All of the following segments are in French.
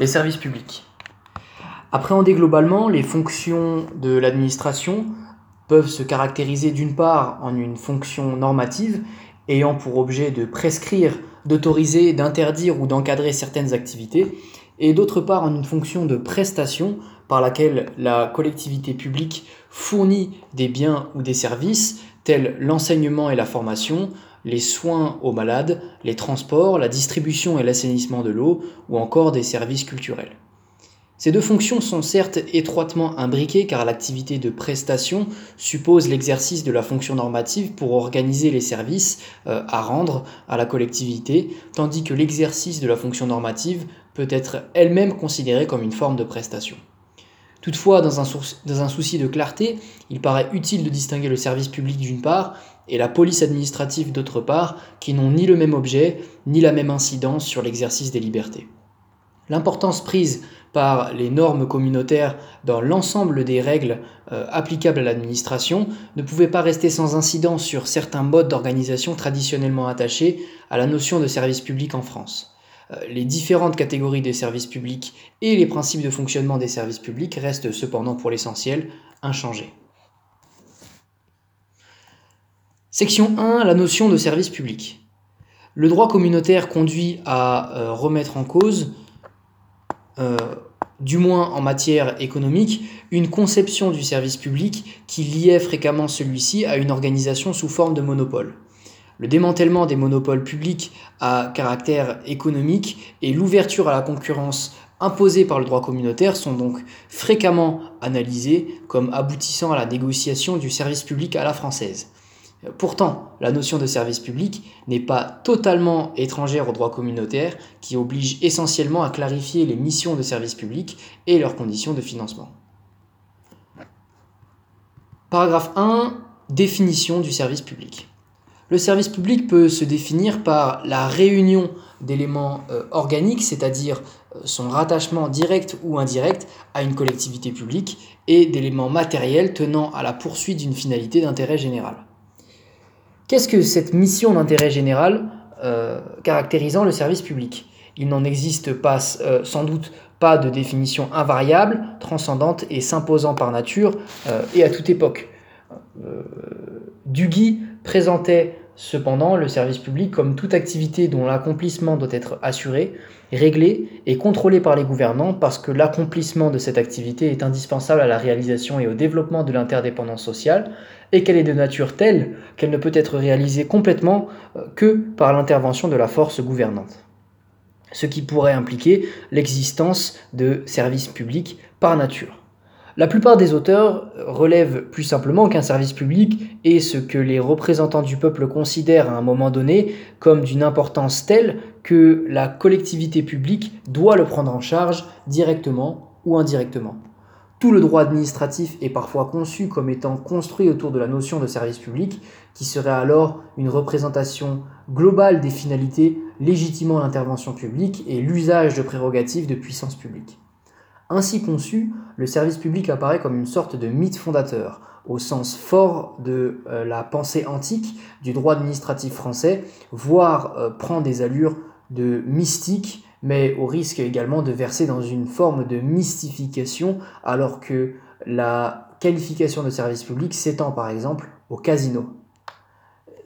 Les services publics. Appréhender globalement, les fonctions de l'administration peuvent se caractériser d'une part en une fonction normative ayant pour objet de prescrire, d'autoriser, d'interdire ou d'encadrer certaines activités, et d'autre part en une fonction de prestation par laquelle la collectivité publique fournit des biens ou des services tels l'enseignement et la formation, les soins aux malades, les transports, la distribution et l'assainissement de l'eau, ou encore des services culturels. Ces deux fonctions sont certes étroitement imbriquées car l'activité de prestation suppose l'exercice de la fonction normative pour organiser les services euh, à rendre à la collectivité, tandis que l'exercice de la fonction normative peut être elle-même considérée comme une forme de prestation. Toutefois, dans un, souci de clarté, il paraît utile de distinguer le service public d'une part et la police administrative d'autre part, qui n'ont ni le même objet, ni la même incidence sur l'exercice des libertés. L'importance prise par les normes communautaires dans l'ensemble des règles euh, applicables à l'administration ne pouvait pas rester sans incidence sur certains modes d'organisation traditionnellement attachés à la notion de service public en France. Euh, les différentes catégories des services publics et les principes de fonctionnement des services publics restent cependant pour l'essentiel inchangés. Section 1, la notion de service public. Le droit communautaire conduit à euh, remettre en cause, euh, du moins en matière économique, une conception du service public qui liait fréquemment celui-ci à une organisation sous forme de monopole. Le démantèlement des monopoles publics à caractère économique et l'ouverture à la concurrence imposée par le droit communautaire sont donc fréquemment analysés comme aboutissant à la négociation du service public à la française. Pourtant, la notion de service public n'est pas totalement étrangère au droit communautaire qui oblige essentiellement à clarifier les missions de service public et leurs conditions de financement. Paragraphe 1. Définition du service public. Le service public peut se définir par la réunion d'éléments euh, organiques, c'est-à-dire euh, son rattachement direct ou indirect à une collectivité publique, et d'éléments matériels tenant à la poursuite d'une finalité d'intérêt général. Qu'est-ce que cette mission d'intérêt général euh, caractérisant le service public? Il n'en existe pas, sans doute pas de définition invariable, transcendante et s'imposant par nature et à toute époque. Dugui présentait cependant le service public comme toute activité dont l'accomplissement doit être assuré, réglé et contrôlé par les gouvernants parce que l'accomplissement de cette activité est indispensable à la réalisation et au développement de l'interdépendance sociale et qu'elle est de nature telle qu'elle ne peut être réalisée complètement euh, que par l'intervention de la force gouvernante. Ce qui pourrait impliquer l'existence de services publics par nature. La plupart des auteurs relèvent plus simplement qu'un service public est ce que les représentants du peuple considèrent à un moment donné comme d'une importance telle que la collectivité publique doit le prendre en charge directement ou indirectement. Tout le droit administratif est parfois conçu comme étant construit autour de la notion de service public, qui serait alors une représentation globale des finalités légitimant l'intervention publique et l'usage de prérogatives de puissance publique. Ainsi conçu, le service public apparaît comme une sorte de mythe fondateur, au sens fort de euh, la pensée antique du droit administratif français, voire euh, prend des allures de mystique, mais au risque également de verser dans une forme de mystification, alors que la qualification de service public s'étend par exemple au casino.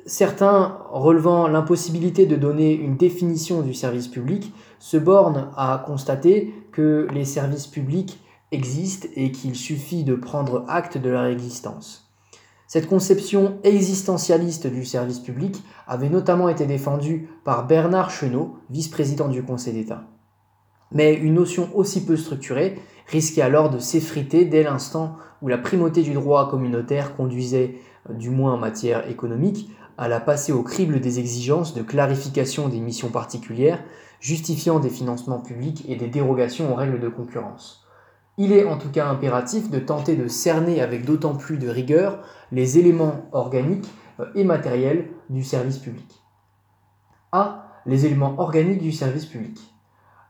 Certains, relevant l'impossibilité de donner une définition du service public, se bornent à constater que les services publics existent et qu'il suffit de prendre acte de leur existence. Cette conception existentialiste du service public avait notamment été défendue par Bernard Chenot, vice-président du Conseil d'État. Mais une notion aussi peu structurée risquait alors de s'effriter dès l'instant où la primauté du droit communautaire conduisait, du moins en matière économique, à la passer au crible des exigences de clarification des missions particulières, justifiant des financements publics et des dérogations aux règles de concurrence. Il est en tout cas impératif de tenter de cerner avec d'autant plus de rigueur les éléments organiques euh, et matériels du service public. A. Les éléments organiques du service public.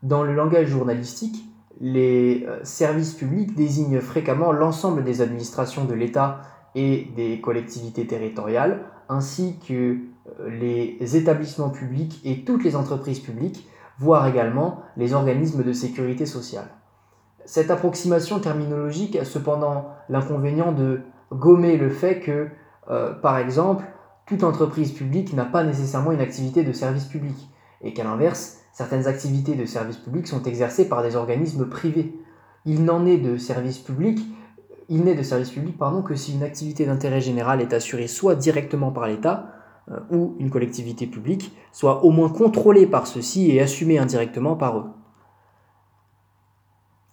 Dans le langage journalistique, les euh, services publics désignent fréquemment l'ensemble des administrations de l'État et des collectivités territoriales, ainsi que euh, les établissements publics et toutes les entreprises publiques, voire également les organismes de sécurité sociale. Cette approximation terminologique a cependant l'inconvénient de gommer le fait que, euh, par exemple, toute entreprise publique n'a pas nécessairement une activité de service public, et qu'à l'inverse, certaines activités de service public sont exercées par des organismes privés. Il n'en est de service public, il n'est de service public pardon, que si une activité d'intérêt général est assurée soit directement par l'État euh, ou une collectivité publique, soit au moins contrôlée par ceux-ci et assumée indirectement par eux.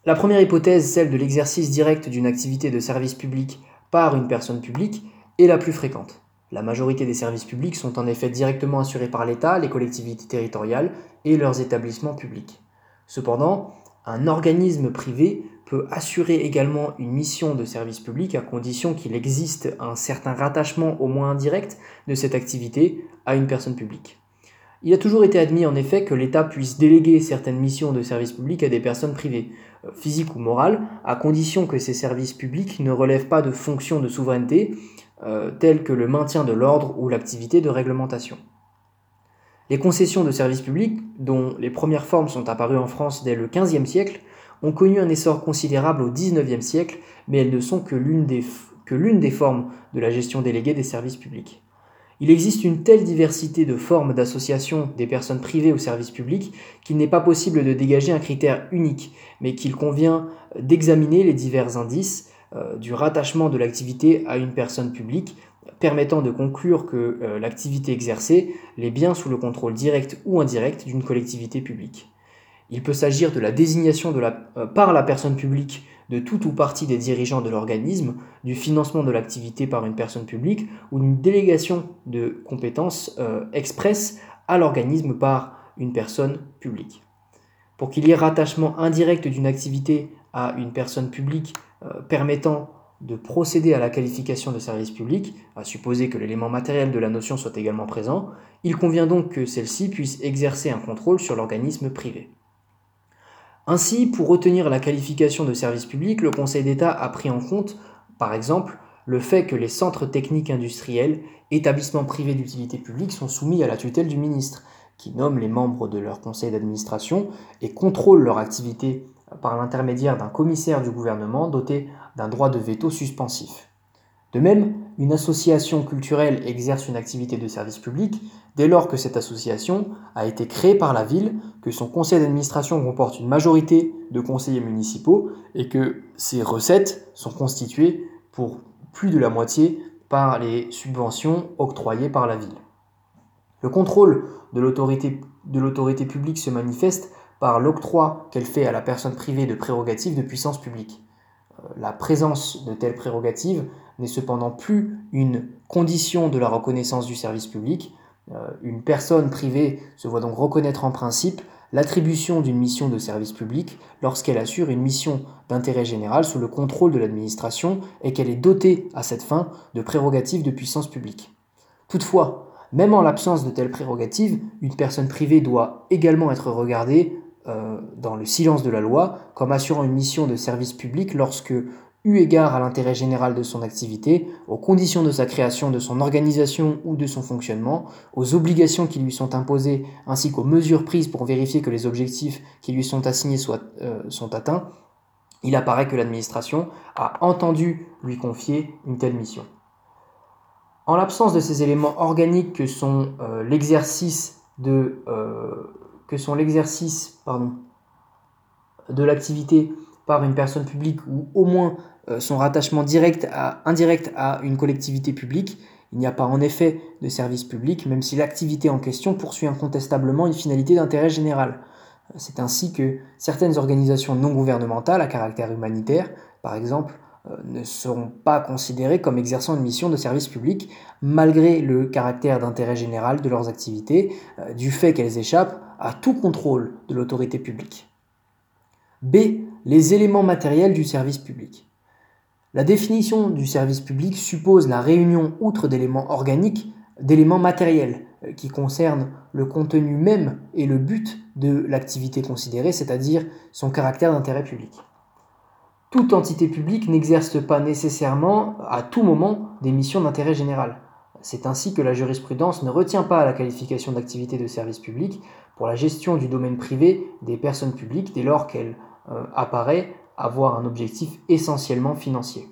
La première hypothèse, celle de l'exercice direct d'une activité de service public par une personne publique, est la plus fréquente. La majorité des services publics sont en effet directement assurés par l'État, les collectivités territoriales et leurs établissements publics. Cependant, un organisme privé peut assurer également une mission de service public à condition qu'il existe un certain rattachement au moins indirect de cette activité à une personne publique. Il a toujours été admis en effet que l'État puisse déléguer certaines missions de service public à des personnes privées, euh, physiques ou morales, à condition que ces services publics ne relèvent pas de fonctions de souveraineté euh, telles que le maintien de l'ordre ou l'activité de réglementation. Les concessions de services publics, dont les premières formes sont apparues en France dès le XVe siècle, ont connu un essor considérable au XIXe siècle, mais elles ne sont que l'une des, formes de la gestion déléguée des services publics. Il existe une telle diversité de formes d'association des personnes privées au service public qu'il n'est pas possible de dégager un critère unique, mais qu'il convient d'examiner les divers indices euh, du rattachement de l'activité à une personne publique, permettant de conclure que euh, l'activité exercée l'est bien sous le contrôle direct ou indirect d'une collectivité publique. Il peut s'agir de la désignation euh, par la personne publique de tout ou partie des dirigeants de l'organisme, du financement de l'activité par une personne publique ou d'une délégation de compétences euh, à l'organisme par une personne publique. Pour qu'il y ait rattachement indirect d'une activité à une personne publique euh, permettant de procéder à la qualification de service public, à supposer que l'élément matériel de la notion soit également présent, il convient donc que celle-ci puisse exercer un contrôle sur l'organisme privé. Ainsi, pour retenir la qualification de service public, le Conseil d'État a pris en compte, par exemple, le fait que les centres techniques industriels, établissements privés d'utilité publique, sont soumis à la tutelle du ministre, qui nomme les membres de leur conseil d'administration et contrôle leur activité par l'intermédiaire d'un commissaire du gouvernement doté d'un droit de veto suspensif. De même, une association culturelle exerce une activité de service public dès lors que cette association a été créée par la ville, que son conseil d'administration comporte une majorité de conseillers municipaux et que ses recettes sont constituées pour plus de la moitié par les subventions octroyées par la ville. Le contrôle de l'autorité publique se manifeste par l'octroi qu'elle fait à la personne privée de prérogatives de puissance publique. Euh, la présence de telles prérogatives n'est cependant plus une condition de la reconnaissance du service public. Euh, une personne privée se voit donc reconnaître en principe l'attribution d'une mission de service public lorsqu'elle assure une mission d'intérêt général sous le contrôle de l'administration et qu'elle est dotée à cette fin de prérogatives de puissance publique. Toutefois, même en l'absence de telles prérogatives, une personne privée doit également être regardée euh, dans le silence de la loi comme assurant une mission de service public lorsque eu égard à l'intérêt général de son activité, aux conditions de sa création, de son organisation ou de son fonctionnement, aux obligations qui lui sont imposées ainsi qu'aux mesures prises pour vérifier que les objectifs qui lui sont assignés euh, sont atteints, il apparaît que l'administration a entendu lui confier une telle mission. En l'absence de ces éléments organiques que sont euh, l'exercice de euh, que sont l'exercice de l'activité par une personne publique ou au moins son rattachement direct à, indirect à une collectivité publique, il n'y a pas en effet de service public, même si l'activité en question poursuit incontestablement une finalité d'intérêt général. C'est ainsi que certaines organisations non gouvernementales à caractère humanitaire, par exemple, euh, ne seront pas considérées comme exerçant une mission de service public, malgré le caractère d'intérêt général de leurs activités, euh, du fait qu'elles échappent à tout contrôle de l'autorité publique. B les éléments matériels du service public. La définition du service public suppose la réunion, outre d'éléments organiques, d'éléments matériels euh, qui concernent le contenu même et le but de l'activité considérée, c'est-à-dire son caractère d'intérêt public. Toute entité publique n'exerce pas nécessairement à tout moment des missions d'intérêt général. C'est ainsi que la jurisprudence ne retient pas la qualification d'activité de service public pour la gestion du domaine privé des personnes publiques dès lors qu'elle euh, apparaît avoir un objectif essentiellement financier.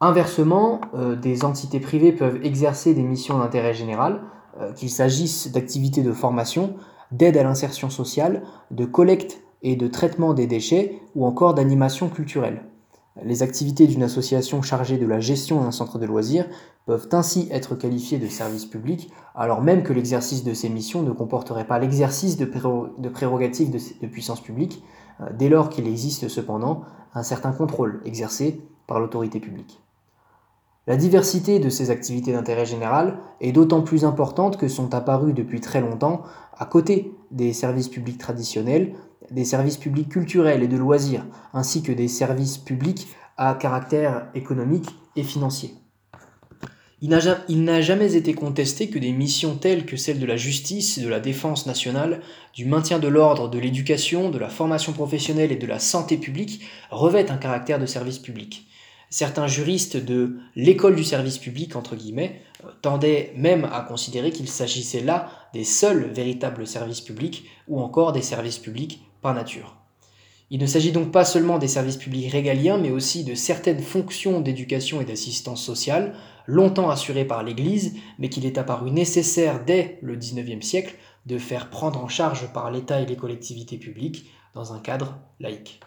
Inversement, euh, des entités privées peuvent exercer des missions d'intérêt général, euh, qu'il s'agisse d'activités de formation, d'aide à l'insertion sociale, de collecte et de traitement des déchets ou encore d'animation culturelle. Les activités d'une association chargée de la gestion d'un centre de loisirs peuvent ainsi être qualifiées de services publics, alors même que l'exercice de ces missions ne comporterait pas l'exercice de, prérogatives de, puissance publique, dès lors qu'il existe cependant un certain contrôle exercé par l'autorité publique. La diversité de ces activités d'intérêt général est d'autant plus importante que sont apparues depuis très longtemps, à côté des services publics traditionnels, des services publics culturels et de loisirs, ainsi que des services publics à caractère économique et financier. Il n'a jamais été contesté que des missions telles que celles de la justice, de la défense nationale, du maintien de l'ordre, de l'éducation, de la formation professionnelle et de la santé publique revêtent un caractère de service public. Certains juristes de l'école du service public, entre guillemets, euh, tendaient même à considérer qu'il s'agissait là des seuls véritables services publics ou encore des services publics par nature. Il ne s'agit donc pas seulement des services publics régaliens, mais aussi de certaines fonctions d'éducation et d'assistance sociale, longtemps assurées par l'Église, mais qu'il est apparu nécessaire dès le XIXe siècle de faire prendre en charge par l'État et les collectivités publiques dans un cadre laïque.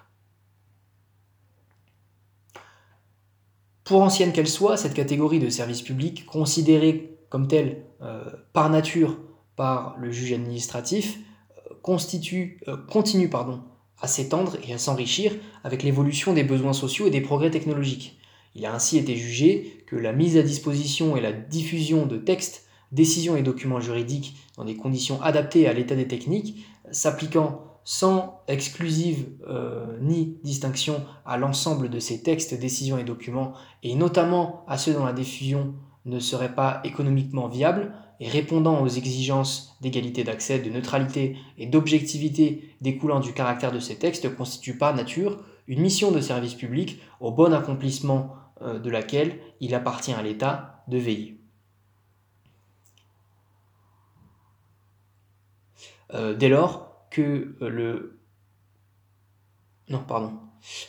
Pour ancienne qu'elle soit, cette catégorie de services publics, considérée comme telle euh, par nature par le juge administratif, constitue, euh, continue pardon, à s'étendre et à s'enrichir avec l'évolution des besoins sociaux et des progrès technologiques. Il a ainsi été jugé que la mise à disposition et la diffusion de textes, décisions et documents juridiques dans des conditions adaptées à l'état des techniques, s'appliquant sans exclusive euh, ni distinction à l'ensemble de ces textes, décisions et documents, et notamment à ceux dont la diffusion ne serait pas économiquement viable, et répondant aux exigences d'égalité d'accès, de neutralité et d'objectivité découlant du caractère de ces textes constitue par nature une mission de service public au bon accomplissement de laquelle il appartient à l'État de veiller. Euh, dès lors que euh, le... Non, pardon.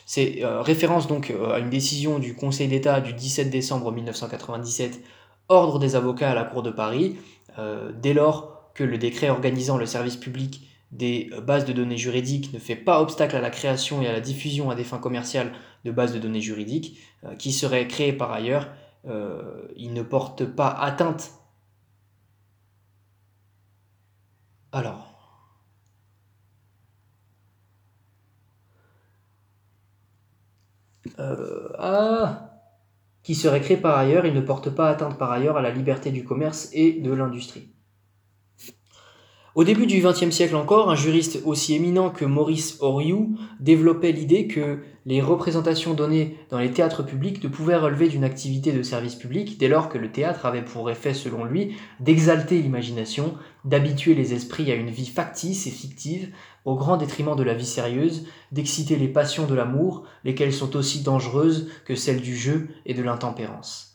C'est référence donc à une décision du Conseil d'État du 17 décembre 1997 ordre des avocats à la Cour de Paris, euh, dès lors que le décret organisant le service public des bases de données juridiques ne fait pas obstacle à la création et à la diffusion à des fins commerciales de bases de données juridiques, euh, qui seraient créées par ailleurs, euh, il ne porte pas atteinte. Alors. ah qui serait créé par ailleurs, il ne porte pas atteinte par ailleurs à la liberté du commerce et de l'industrie. Au début du XXe siècle encore, un juriste aussi éminent que Maurice Oriou développait l'idée que les représentations données dans les théâtres publics ne pouvaient relever d'une activité de service public dès lors que le théâtre avait pour effet, selon lui, d'exalter l'imagination, d'habituer les esprits à une vie factice et fictive, au grand détriment de la vie sérieuse, d'exciter les passions de l'amour, lesquelles sont aussi dangereuses que celles du jeu et de l'intempérance.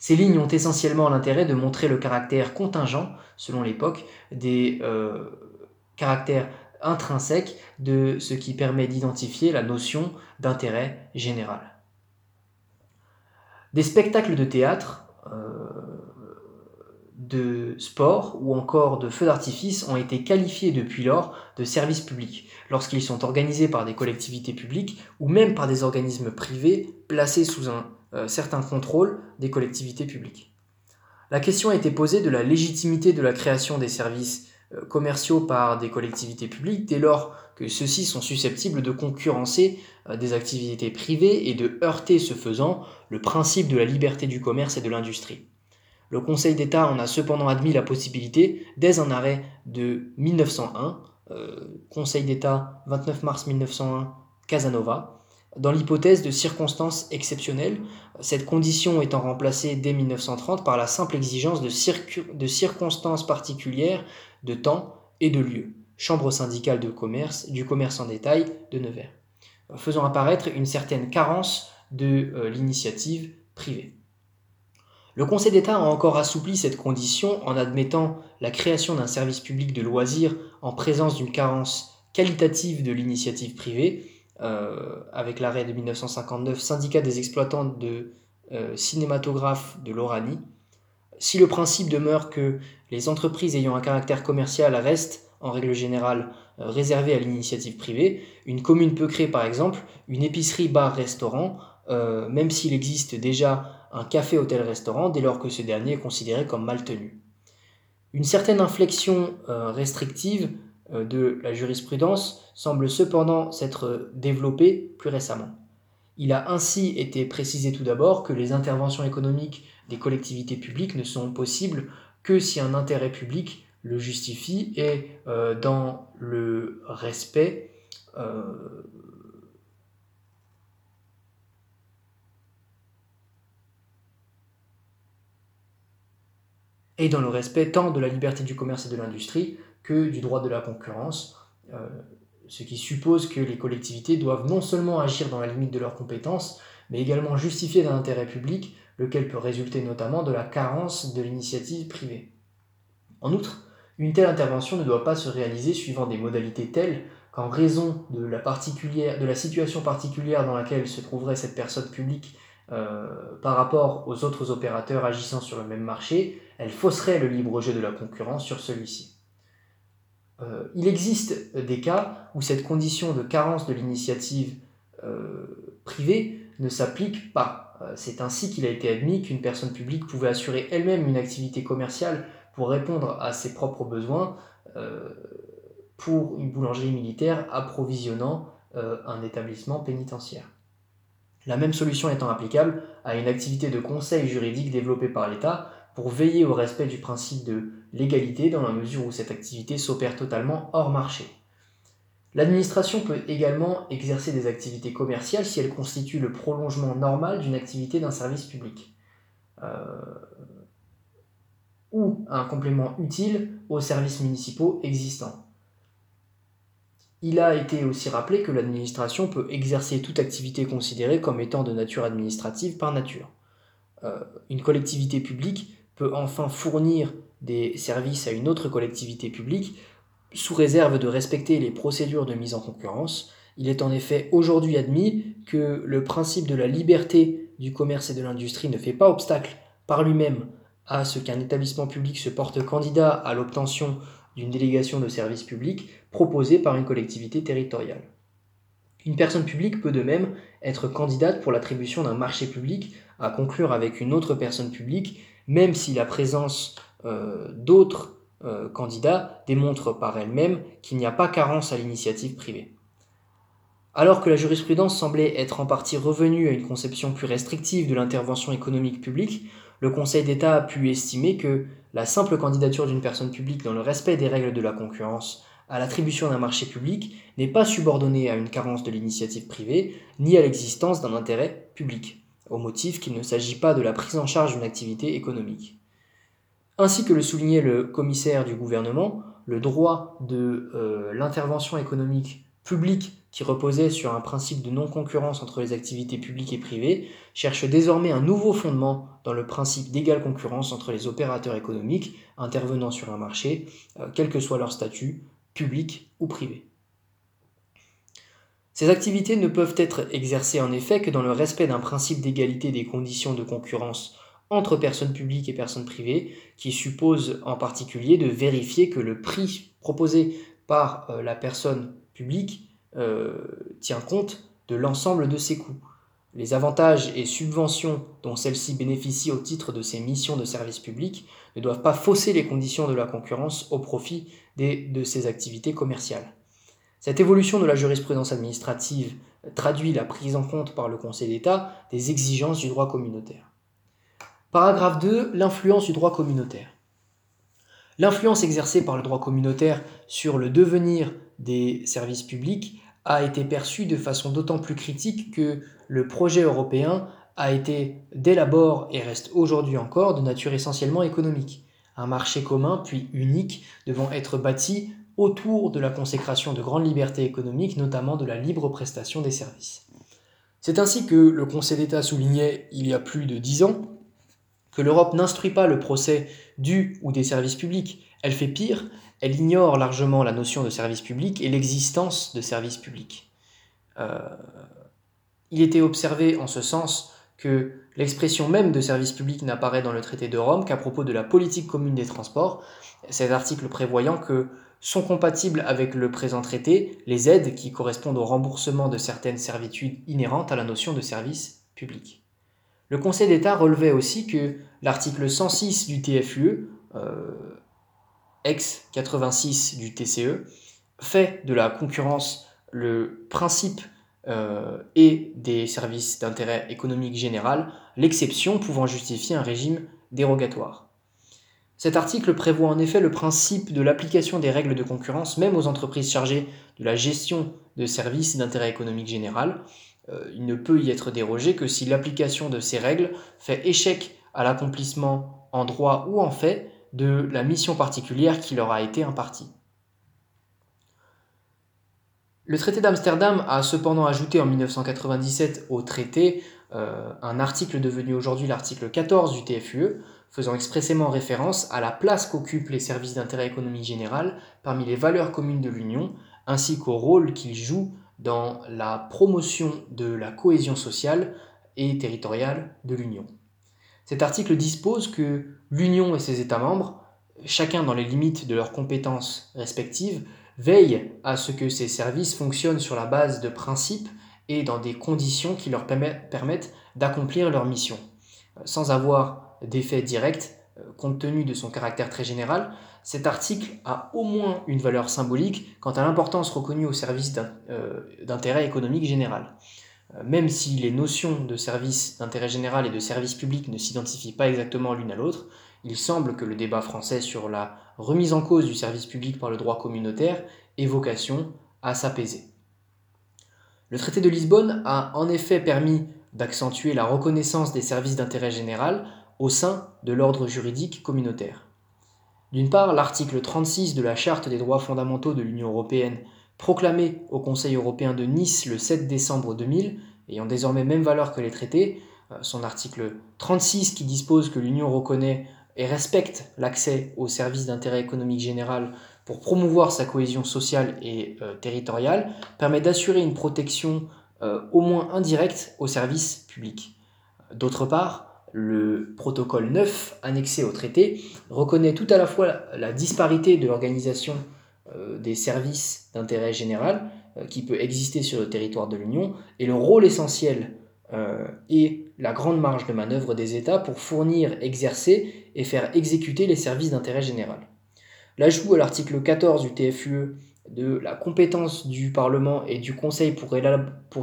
Ces lignes ont essentiellement l'intérêt de montrer le caractère contingent, selon l'époque, des euh, caractères intrinsèques de ce qui permet d'identifier la notion d'intérêt général. Des spectacles de théâtre, euh, de sport ou encore de feux d'artifice ont été qualifiés depuis lors de services publics, lorsqu'ils sont organisés par des collectivités publiques ou même par des organismes privés placés sous un euh, certain contrôle des collectivités publiques. La question a été posée de la légitimité de la création des services euh, commerciaux par des collectivités publiques dès lors que ceux-ci sont susceptibles de concurrencer euh, des activités privées et de heurter ce faisant le principe de la liberté du commerce et de l'industrie. Le Conseil d'État en a cependant admis la possibilité dès un arrêt de 1901, euh, Conseil d'État 29 mars 1901, Casanova, dans l'hypothèse de circonstances exceptionnelles, cette condition étant remplacée dès 1930 par la simple exigence de, circonstances particulières de temps et de lieu, chambre syndicale de commerce, du commerce en détail de Nevers, faisant apparaître une certaine carence de euh, l'initiative privée. Le Conseil d'État a encore assoupli cette condition en admettant la création d'un service public de loisirs en présence d'une carence qualitative de l'initiative privée, avec l'arrêt de 1959 Syndicat des exploitants de euh, cinématographes de l'Oranie. Si le principe demeure que les entreprises ayant un caractère commercial restent, en règle générale, euh, réservées à l'initiative privée, une commune peut créer par exemple une épicerie bar-restaurant, même s'il existe déjà un café-hôtel-restaurant dès lors que ce dernier est considéré comme mal tenu. Une certaine inflexion restrictive euh, de la jurisprudence semble cependant s'être développé plus récemment. Il a ainsi été précisé tout d'abord que les interventions économiques des collectivités publiques ne sont possibles que si un intérêt public le justifie et euh, dans le respect euh, et dans le respect tant de la liberté du commerce et de l'industrie du droit de la concurrence, euh, ce qui suppose que les collectivités doivent non seulement agir dans la limite de leurs compétences, mais également justifier d'un intérêt public, lequel peut résulter notamment de la carence de l'initiative privée. En outre, une telle intervention ne doit pas se réaliser suivant des modalités telles qu'en raison de la, de la situation particulière dans laquelle se trouverait cette personne publique euh, par rapport aux autres opérateurs agissant sur le même marché, elle fausserait le libre jeu de la concurrence sur celui-ci. Euh, il existe des cas où cette condition de carence de l'initiative euh, privée ne s'applique pas. Euh, c'est ainsi qu'il a été admis qu'une personne publique pouvait assurer elle-même une activité commerciale pour répondre à ses propres besoins pour une boulangerie militaire approvisionnant un établissement pénitentiaire. La même solution étant applicable à une activité de conseil juridique développée par l'État pour veiller au respect du principe de l'égalité dans la mesure où cette activité s'opère totalement hors marché. L'administration peut également exercer des activités commerciales si elles constituent le prolongement normal d'une activité d'un service public euh, ou un complément utile aux services municipaux existants. Il a été aussi rappelé que l'administration peut exercer toute activité considérée comme étant de nature administrative par nature. Euh, une collectivité publique peut enfin fournir des services à une autre collectivité publique sous réserve de respecter les procédures de mise en concurrence. Il est en effet aujourd'hui admis que le principe de la liberté du commerce et de l'industrie ne fait pas obstacle par lui-même à ce qu'un établissement public se porte candidat à l'obtention d'une délégation de service public proposée par une collectivité territoriale. Une personne publique peut de même être candidate pour l'attribution d'un marché public à conclure avec une autre personne publique même si la présence euh, d'autres euh, candidats démontre par elle-même qu'il n'y a pas carence à l'initiative privée. Alors que la jurisprudence semblait être en partie revenue à une conception plus restrictive de l'intervention économique publique, le Conseil d'État a pu estimer que la simple candidature d'une personne publique dans le respect des règles de la concurrence à l'attribution d'un marché public n'est pas subordonnée à une carence de l'initiative privée, ni à l'existence d'un intérêt public au motif qu'il ne s'agit pas de la prise en charge d'une activité économique. Ainsi que le soulignait le commissaire du gouvernement, le droit de euh, l'intervention économique publique qui reposait sur un principe de non-concurrence entre les activités publiques et privées cherche désormais un nouveau fondement dans le principe d'égale concurrence entre les opérateurs économiques intervenant sur un marché, euh, quel que soit leur statut, public ou privé. Ces activités ne peuvent être exercées en effet que dans le respect d'un principe d'égalité des conditions de concurrence entre personnes publiques et personnes privées, qui suppose en particulier de vérifier que le prix proposé par euh, la personne publique euh, tient compte de l'ensemble de ses coûts. Les avantages et subventions dont celle-ci bénéficie au titre de ses missions de service public ne doivent pas fausser les conditions de la concurrence au profit de ses activités commerciales. Cette évolution de la jurisprudence administrative traduit la prise en compte par le Conseil d'État des exigences du droit communautaire. Paragraphe 2. L'influence du droit communautaire. L'influence exercée par le droit communautaire sur le devenir des services publics a été perçue de façon d'autant plus critique que le projet européen a été dès l'abord et reste aujourd'hui encore de nature essentiellement économique. Un marché commun puis unique devant être bâti autour de la consécration de grandes libertés économiques, notamment de la libre prestation des services. C'est ainsi que le Conseil d'État soulignait il y a plus de dix ans que l'Europe n'instruit pas le procès du ou des services publics. Elle fait pire, elle ignore largement la notion de service public et l'existence de services publics. Euh, il était observé en ce sens que l'expression même de service public n'apparaît dans le traité de Rome qu'à propos de la politique commune des transports, cet article prévoyant que sont compatibles avec le présent traité les aides qui correspondent au remboursement de certaines servitudes inhérentes à la notion de service public. Le Conseil d'État relevait aussi que l'article 106 du TFUE, euh, ex 86 du TCE, fait de la concurrence le principe euh, et des services d'intérêt économique général l'exception pouvant justifier un régime dérogatoire. Cet article prévoit en effet le principe de l'application des règles de concurrence même aux entreprises chargées de la gestion de services d'intérêt économique général. Euh, il ne peut y être dérogé que si l'application de ces règles fait échec à l'accomplissement en droit ou en fait de la mission particulière qui leur a été impartie. Le traité d'Amsterdam a cependant ajouté en 1997 au traité euh, un article devenu aujourd'hui l'article 14 du TFUE, faisant expressément référence à la place qu'occupent les services d'intérêt économique général parmi les valeurs communes de l'Union, ainsi qu'au rôle qu'ils jouent dans la promotion de la cohésion sociale et territoriale de l'Union. Cet article dispose que l'Union et ses États membres, chacun dans les limites de leurs compétences respectives, veillent à ce que ces services fonctionnent sur la base de principes et dans des conditions qui leur permettent d'accomplir leur mission, sans avoir d'effet direct, euh, compte tenu de son caractère très général, cet article a au moins une valeur symbolique quant à l'importance reconnue au service euh, d'intérêt économique général. Euh, même si les notions de service d'intérêt général et de service public ne s'identifient pas exactement l'une à l'autre, il semble que le débat français sur la remise en cause du service public par le droit communautaire ait vocation à s'apaiser. Le traité de Lisbonne a en effet permis d'accentuer la reconnaissance des services d'intérêt général au sein de l'ordre juridique communautaire. D'une part, l'article 36 de la Charte des droits fondamentaux de l'Union européenne, proclamé au Conseil européen de Nice le 7 décembre 2000, ayant désormais même valeur que les traités, euh, son article 36 qui dispose que l'Union reconnaît et respecte l'accès aux services d'intérêt économique général pour promouvoir sa cohésion sociale et euh, territoriale, permet d'assurer une protection euh, au moins indirecte aux services publics. D'autre part, le protocole 9 annexé au traité reconnaît tout à la fois la disparité de l'organisation euh, des services d'intérêt général qui peut exister sur le territoire de l'Union et le rôle essentiel et la grande marge de manœuvre des États pour fournir, exercer et faire exécuter les services d'intérêt général. L'ajout à l'article 14 du TFUE de la compétence du Parlement et du Conseil pour,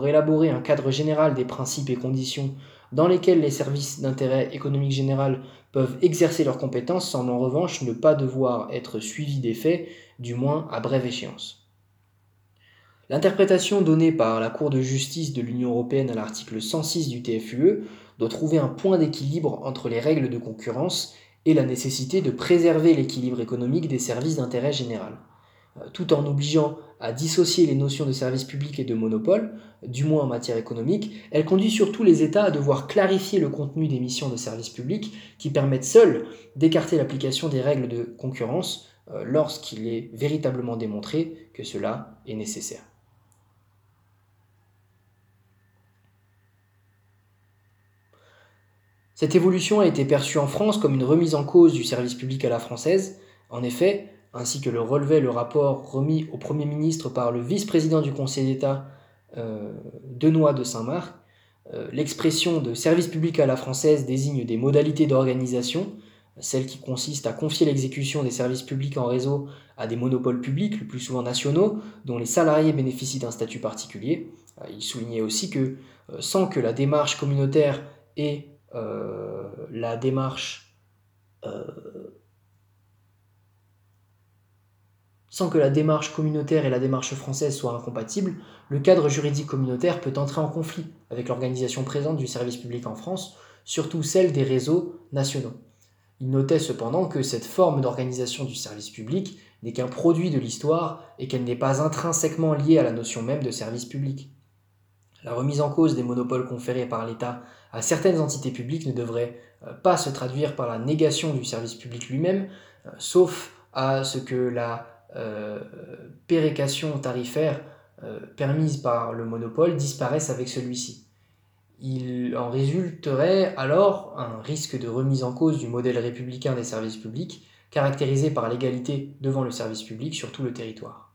élaborer un cadre général des principes et conditions dans lesquels les services d'intérêt économique général peuvent exercer leurs compétences semble en revanche ne pas devoir être suivi des faits, du moins à brève échéance. L'interprétation donnée par la Cour de justice de l'Union européenne à l'article 106 du TFUE doit trouver un point d'équilibre entre les règles de concurrence et la nécessité de préserver l'équilibre économique des services d'intérêt général. Euh, tout en obligeant à dissocier les notions de service public et de monopole, du moins en matière économique, elle conduit surtout les États à devoir clarifier le contenu des missions de service public qui permettent seules d'écarter l'application des règles de concurrence euh, lorsqu'il est véritablement démontré que cela est nécessaire. Cette évolution a été perçue en France comme une remise en cause du service public à la française. En effet, ainsi que le relevait le rapport remis au Premier ministre par le vice-président du Conseil d'État, euh, Benoît de Saint-Marc, euh, l'expression de service public à la française désigne des modalités d'organisation, celles qui consistent à confier l'exécution des services publics en réseau à des monopoles publics, le plus souvent nationaux, dont les salariés bénéficient d'un statut particulier. Euh, il soulignait aussi que sans que la démarche communautaire et la démarche sans que la démarche communautaire et la démarche française soient incompatibles, le cadre juridique communautaire peut entrer en conflit avec l'organisation présente du service public en France, surtout celle des réseaux nationaux. Il notait cependant que cette forme d'organisation du service public n'est qu'un produit de l'histoire et qu'elle n'est pas intrinsèquement liée à la notion même de service public. La remise en cause des monopoles conférés par l'État à certaines entités publiques ne devrait pas se traduire par la négation du service public lui-même, sauf à ce que la pérécation tarifaire permise par le monopole disparaisse avec celui-ci. Il en résulterait alors un risque de remise en cause du modèle républicain des services publics, caractérisé par l'égalité devant le service public sur tout le territoire.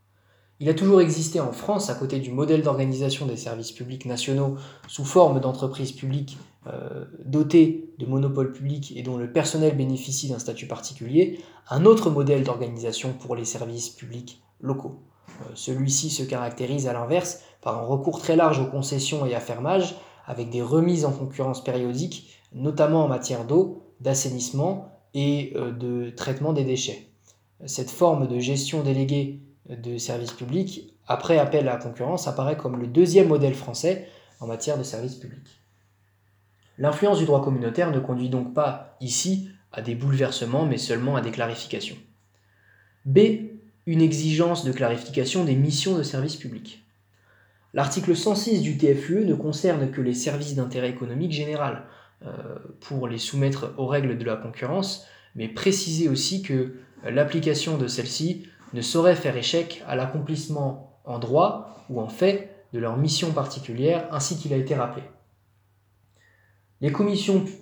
Il a toujours existé en France, à côté du modèle d'organisation des services publics nationaux sous forme d'entreprises publiques euh, dotées de monopoles publics et dont le personnel bénéficie d'un statut particulier, un autre modèle d'organisation pour les services publics locaux. Euh, celui-ci se caractérise à l'inverse par un recours très large aux concessions et à fermage, avec des remises en concurrence périodiques, notamment en matière d'eau, d'assainissement et euh, de traitement des déchets. Cette forme de gestion déléguée de services publics, après appel à la concurrence, apparaît comme le deuxième modèle français en matière de services publics. L'influence du droit communautaire ne conduit donc pas ici à des bouleversements, mais seulement à des clarifications. B. Une exigence de clarification des missions de services publics. L'article 106 du TFUE ne concerne que les services d'intérêt économique général euh, pour les soumettre aux règles de la concurrence, mais préciser aussi que l'application de celle-ci ne saurait faire échec à l'accomplissement en droit ou en fait de leur mission particulière, ainsi qu'il a été rappelé. Les,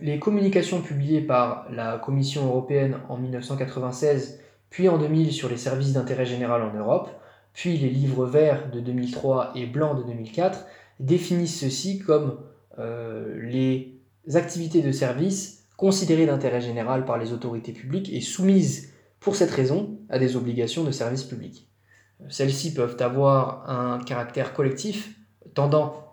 les, communications publiées par la Commission européenne en 1996 puis en 2000 sur les services d'intérêt général en Europe puis les livres verts de 2003 et blancs de 2004 définissent ceci comme euh, les activités de service considérées d'intérêt général par les autorités publiques et soumises pour cette raison à des obligations de service public. Celles-ci peuvent avoir un caractère collectif tendant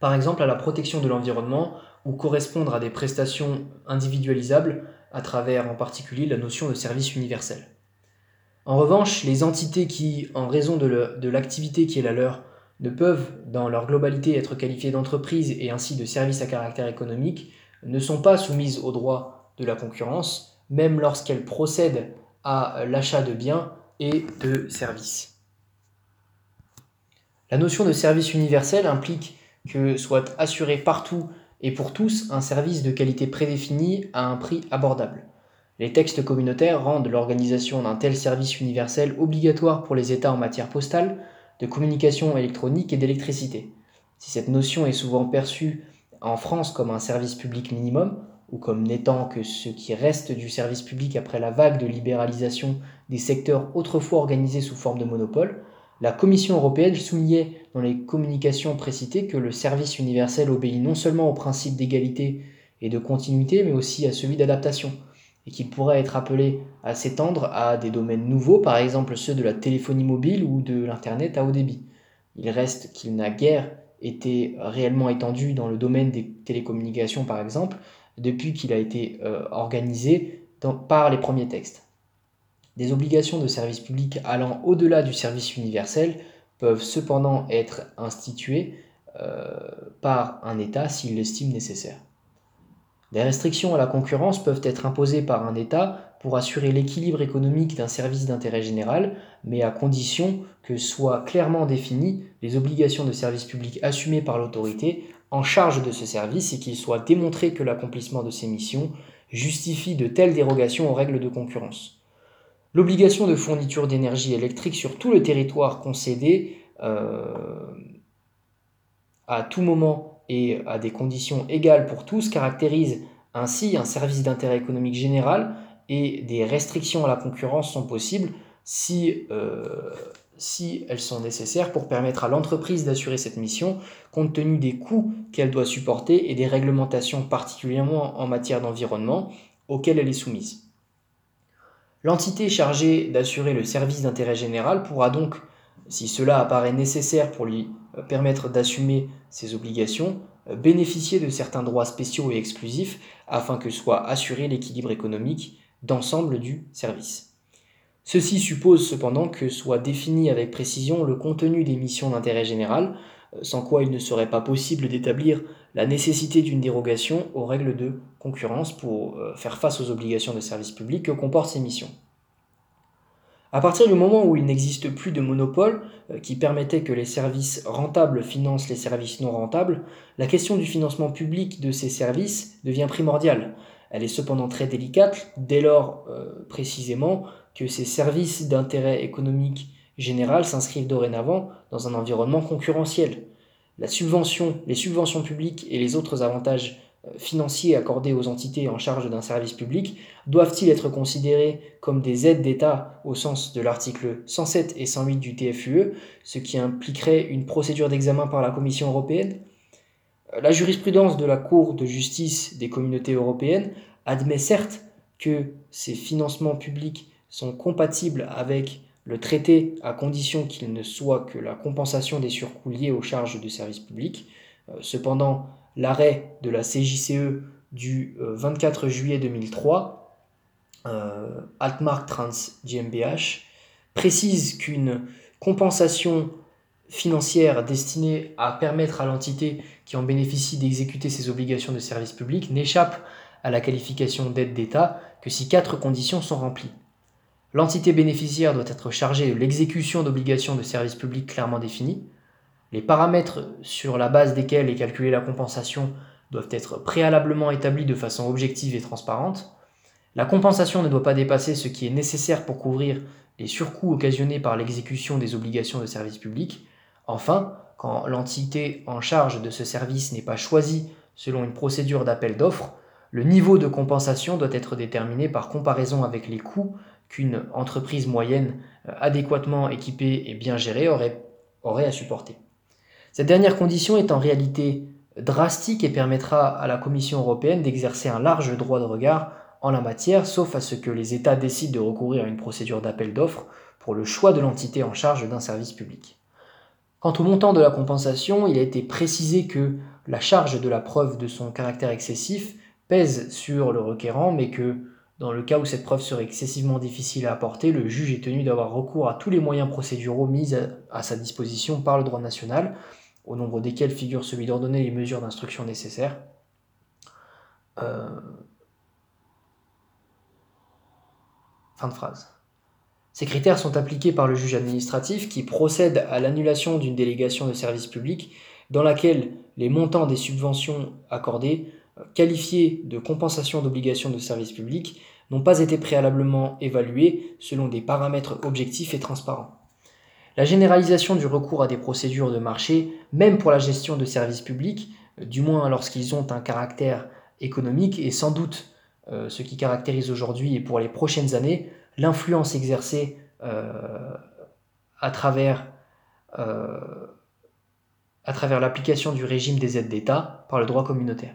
par exemple à la protection de l'environnement ou correspondre à des prestations individualisables à travers en particulier la notion de service universel. En revanche, les entités qui, en raison de l'activité qui est la leur, ne peuvent, dans leur globalité, être qualifiées d'entreprises et ainsi de services à caractère économique, ne sont pas soumises au droit de la concurrence, même lorsqu'elles procèdent à l'achat de biens et de services. La notion de service universel implique que soit assuré partout et pour tous un service de qualité prédéfinie à un prix abordable. Les textes communautaires rendent l'organisation d'un tel service universel obligatoire pour les États en matière postale, de communication électronique et d'électricité. Si cette notion est souvent perçue en France comme un service public minimum, ou comme n'étant que ce qui reste du service public après la vague de libéralisation des secteurs autrefois organisés sous forme de monopole, la Commission européenne soulignait dans les communications précitées que le service universel obéit non seulement au principe d'égalité et de continuité, mais aussi à celui d'adaptation et qu'il pourrait être appelé à s'étendre à des domaines nouveaux, par exemple ceux de la téléphonie mobile ou de l'Internet à haut débit. Il reste qu'il n'a guère été réellement étendu dans le domaine des télécommunications, par exemple, depuis qu'il a été euh, organisé par les premiers textes. Des obligations de service public allant au-delà du service universel peuvent cependant être instituées euh, par un État s'il l'estime nécessaire. Des restrictions à la concurrence peuvent être imposées par un État pour assurer l'équilibre économique d'un service d'intérêt général, mais à condition que soient clairement définies les obligations de service public assumées par l'autorité en charge de ce service et qu'il soit démontré que l'accomplissement de ces missions justifie de telles dérogations aux règles de concurrence. L'obligation de fourniture d'énergie électrique sur tout le territoire concédé euh, à tout moment et à des conditions égales pour tous caractérise ainsi un service d'intérêt économique général et des restrictions à la concurrence sont possibles si, euh, si elles sont nécessaires pour permettre à l'entreprise d'assurer cette mission compte tenu des coûts qu'elle doit supporter et des réglementations particulièrement en matière d'environnement auxquelles elle est soumise. L'entité chargée d'assurer le service d'intérêt général pourra donc, si cela apparaît nécessaire pour lui permettre d'assumer ses obligations, bénéficier de certains droits spéciaux et exclusifs afin que soit assuré l'équilibre économique d'ensemble du service. Ceci suppose cependant que soit défini avec précision le contenu des missions d'intérêt général, euh, sans quoi il ne serait pas possible d'établir la nécessité d'une dérogation aux règles de concurrence pour faire face aux obligations de service public que comportent ces missions. À partir du moment où il n'existe plus de monopole euh, qui permettait que les services rentables financent les services non rentables, la question du financement public de ces services devient primordiale. Elle est cependant très délicate dès lors euh, précisément que ces services d'intérêt économique général s'inscrivent dorénavant dans un environnement concurrentiel. La subvention, les subventions publiques et les autres avantages euh, financiers accordés aux entités en charge d'un service public doivent-ils être considérés comme des aides d'État au sens de l'article 107 et 108 du TFUE, ce qui impliquerait une procédure d'examen par la Commission européenne? La jurisprudence de la Cour de justice des communautés européennes admet certes que ces financements publics sont compatibles avec le traité à condition qu'il ne soit que la compensation des surcoûts liés aux charges de service public. Euh, cependant, l'arrêt de la CJCE du 24 euh, juillet 2003, euh, Altmark Trans GmbH, précise qu'une compensation financière destinée à permettre à l'entité qui en bénéficie d'exécuter ses obligations de service public n'échappe à la qualification d'aide d'État que si quatre conditions sont remplies. L'entité bénéficiaire doit être chargée de l'exécution d'obligations de service public clairement définies. Les paramètres sur la base desquels est calculée la compensation doivent être préalablement établis de façon objective et transparente. La compensation ne doit pas dépasser ce qui est nécessaire pour couvrir les surcoûts occasionnés par l'exécution des obligations de service public. Enfin, quand l'entité en charge de ce service n'est pas choisie selon une procédure d'appel d'offres, le niveau de compensation doit être déterminé par comparaison avec les coûts qu'une entreprise moyenne euh, adéquatement équipée et bien gérée aurait, aurait à supporter. Cette dernière condition est en réalité drastique et permettra à la Commission européenne d'exercer un large droit de regard en la matière, sauf à ce que les États décident de recourir à une procédure d'appel d'offres pour le choix de l'entité en charge d'un service public. Quant au montant de la compensation, il a été précisé que la charge de la preuve de son caractère excessif pèse sur le requérant, mais que dans le cas où cette preuve serait excessivement difficile à apporter, le juge est tenu d'avoir recours à tous les moyens procéduraux mis à, sa disposition par le droit national, au nombre desquels figure celui d'ordonner les mesures d'instruction nécessaires. Euh, fin de phrase. Ces critères sont appliqués par le juge administratif qui procède à l'annulation d'une délégation de service public dans laquelle les montants des subventions accordées, euh, qualifiés de compensation d'obligations de service public, n'ont pas été préalablement évalués selon des paramètres objectifs et transparents. La généralisation du recours à des procédures de marché, même pour la gestion de services publics, euh, du moins lorsqu'ils ont un caractère économique, est sans doute euh, ce qui caractérise aujourd'hui et pour les prochaines années l'influence exercée euh, à travers, à travers l'application du régime des aides d'État par le droit communautaire.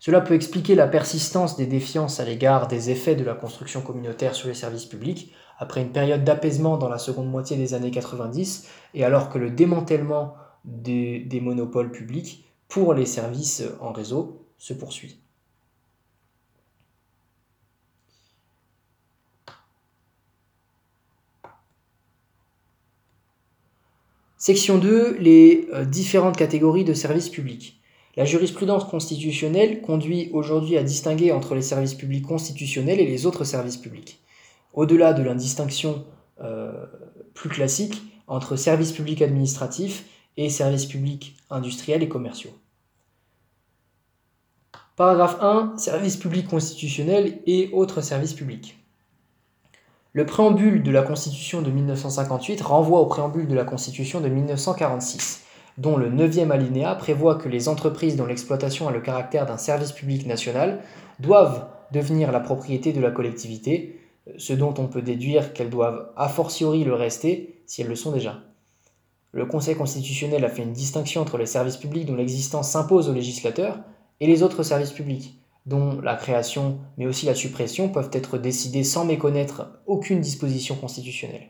Cela peut expliquer la persistance des défiances à l'égard des effets de la construction communautaire sur les services publics, après une période d'apaisement dans la seconde moitié des années 90, et alors que le démantèlement des monopoles publics pour les services en réseau se poursuit. Section 2, les euh, différentes catégories de services publics. La jurisprudence constitutionnelle conduit aujourd'hui à distinguer entre les services publics constitutionnels et les autres services publics, au-delà de l'indistinction euh, plus classique entre services publics administratifs et services publics industriels et commerciaux. Paragraphe 1. Services publics constitutionnels et autres services publics. Le préambule de la Constitution de 1958 renvoie au préambule de la Constitution de 1946 dont le neuvième alinéa prévoit que les entreprises dont l'exploitation a le caractère d'un service public national doivent devenir la propriété de la collectivité, ce dont on peut déduire qu'elles doivent a fortiori le rester si elles le sont déjà. Le Conseil constitutionnel a fait une distinction entre les services publics dont l'existence s'impose aux législateurs et les autres services publics, dont la création mais aussi la suppression peuvent être décidées sans méconnaître aucune disposition constitutionnelle.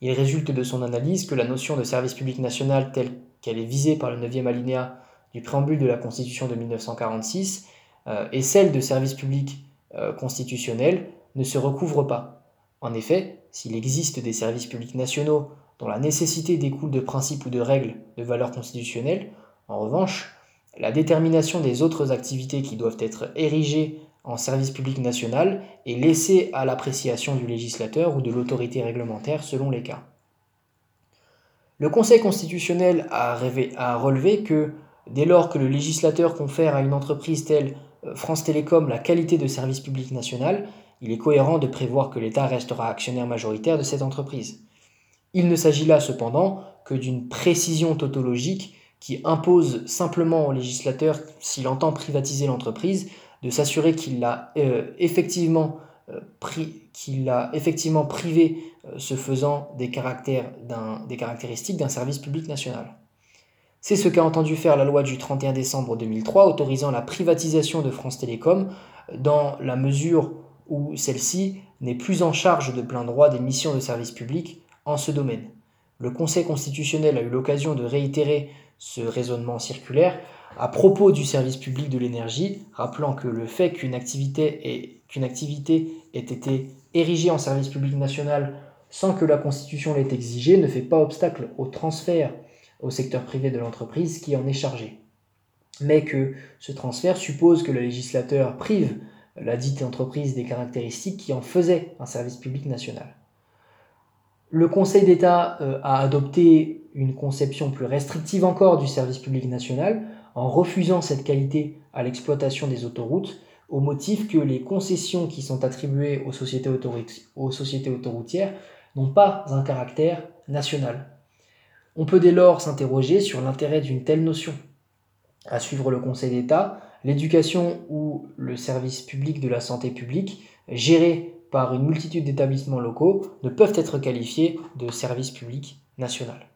Il résulte de son analyse que la notion de service public national telle qu'elle est visée par le 9e alinéa du préambule de la Constitution de 1946 euh, et celle de service public euh, constitutionnel ne se recouvrent pas. En effet, s'il existe des services publics nationaux dont la nécessité découle de principes ou de règles de valeur constitutionnelle, en revanche, la détermination des autres activités qui doivent être érigées en service public national est laissée à l'appréciation du législateur ou de l'autorité réglementaire selon les cas. Le Conseil constitutionnel a, relevé que dès lors que le législateur confère à une entreprise telle euh, France Télécom la qualité de service public national, il est cohérent de prévoir que l'État restera actionnaire majoritaire de cette entreprise. Il ne s'agit là cependant que d'une précision tautologique qui impose simplement au législateur, s'il entend privatiser l'entreprise, de s'assurer qu'il l'a euh, effectivement, euh, qu'il a effectivement privé ce faisant des, caractères des caractéristiques d'un service public national. C'est ce qu'a entendu faire la loi du 31 décembre 2003 autorisant la privatisation de France Télécom dans la mesure où celle-ci n'est plus en charge de plein droit des missions de service public en ce domaine. Le Conseil constitutionnel a eu l'occasion de réitérer ce raisonnement circulaire à propos du service public de l'énergie, rappelant que le fait qu'une activité, ait été érigée en service public national sans que la Constitution l'ait exigé ne fait pas obstacle au transfert au secteur privé de l'entreprise qui en est chargé. Mais que ce transfert suppose que le législateur prive la dite entreprise des caractéristiques qui en faisaient un service public national. Le Conseil d'État euh, a adopté une conception plus restrictive encore du service public national en refusant cette qualité à l'exploitation des autoroutes au motif que les concessions qui sont attribuées aux sociétés, aux sociétés autoroutières n'ont pas un caractère national. On peut dès lors s'interroger sur l'intérêt d'une telle notion. À suivre le Conseil d'État, l'éducation ou le service public de la santé publique, gérés par une multitude d'établissements locaux, ne peuvent être qualifiés de service public national.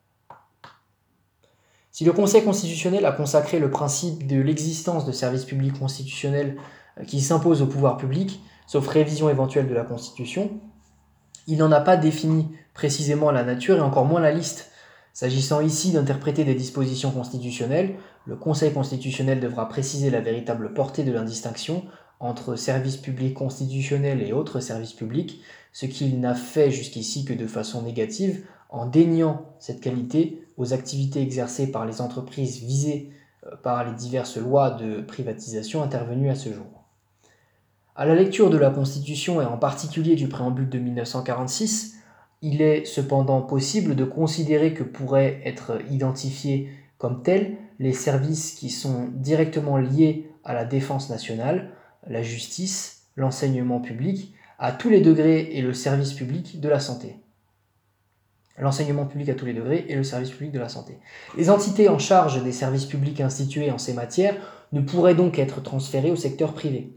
Si le Conseil constitutionnel a consacré le principe de l'existence de services publics constitutionnels euh, qui s'imposent au pouvoir public, sauf révision éventuelle de la Constitution, il n'en a pas défini précisément la nature et encore moins la liste S'agissant ici d'interpréter des dispositions constitutionnelles, le Conseil constitutionnel devra préciser la véritable portée de l'indistinction entre services publics constitutionnels et autres services publics, ce qu'il n'a fait jusqu'ici que de façon négative en déniant cette qualité aux activités exercées par les entreprises visées euh, par les diverses lois de privatisation intervenues à ce jour. À la lecture de la Constitution et en particulier du préambule de 1946, il est cependant possible de considérer que pourraient être identifiés comme tels les services qui sont directement liés à la défense nationale, la justice, l'enseignement public, à tous les degrés et le service public de la santé. L'enseignement public à tous les degrés et le service public de la santé. Les entités en charge des services publics institués en ces matières ne pourraient donc être transférées au secteur privé.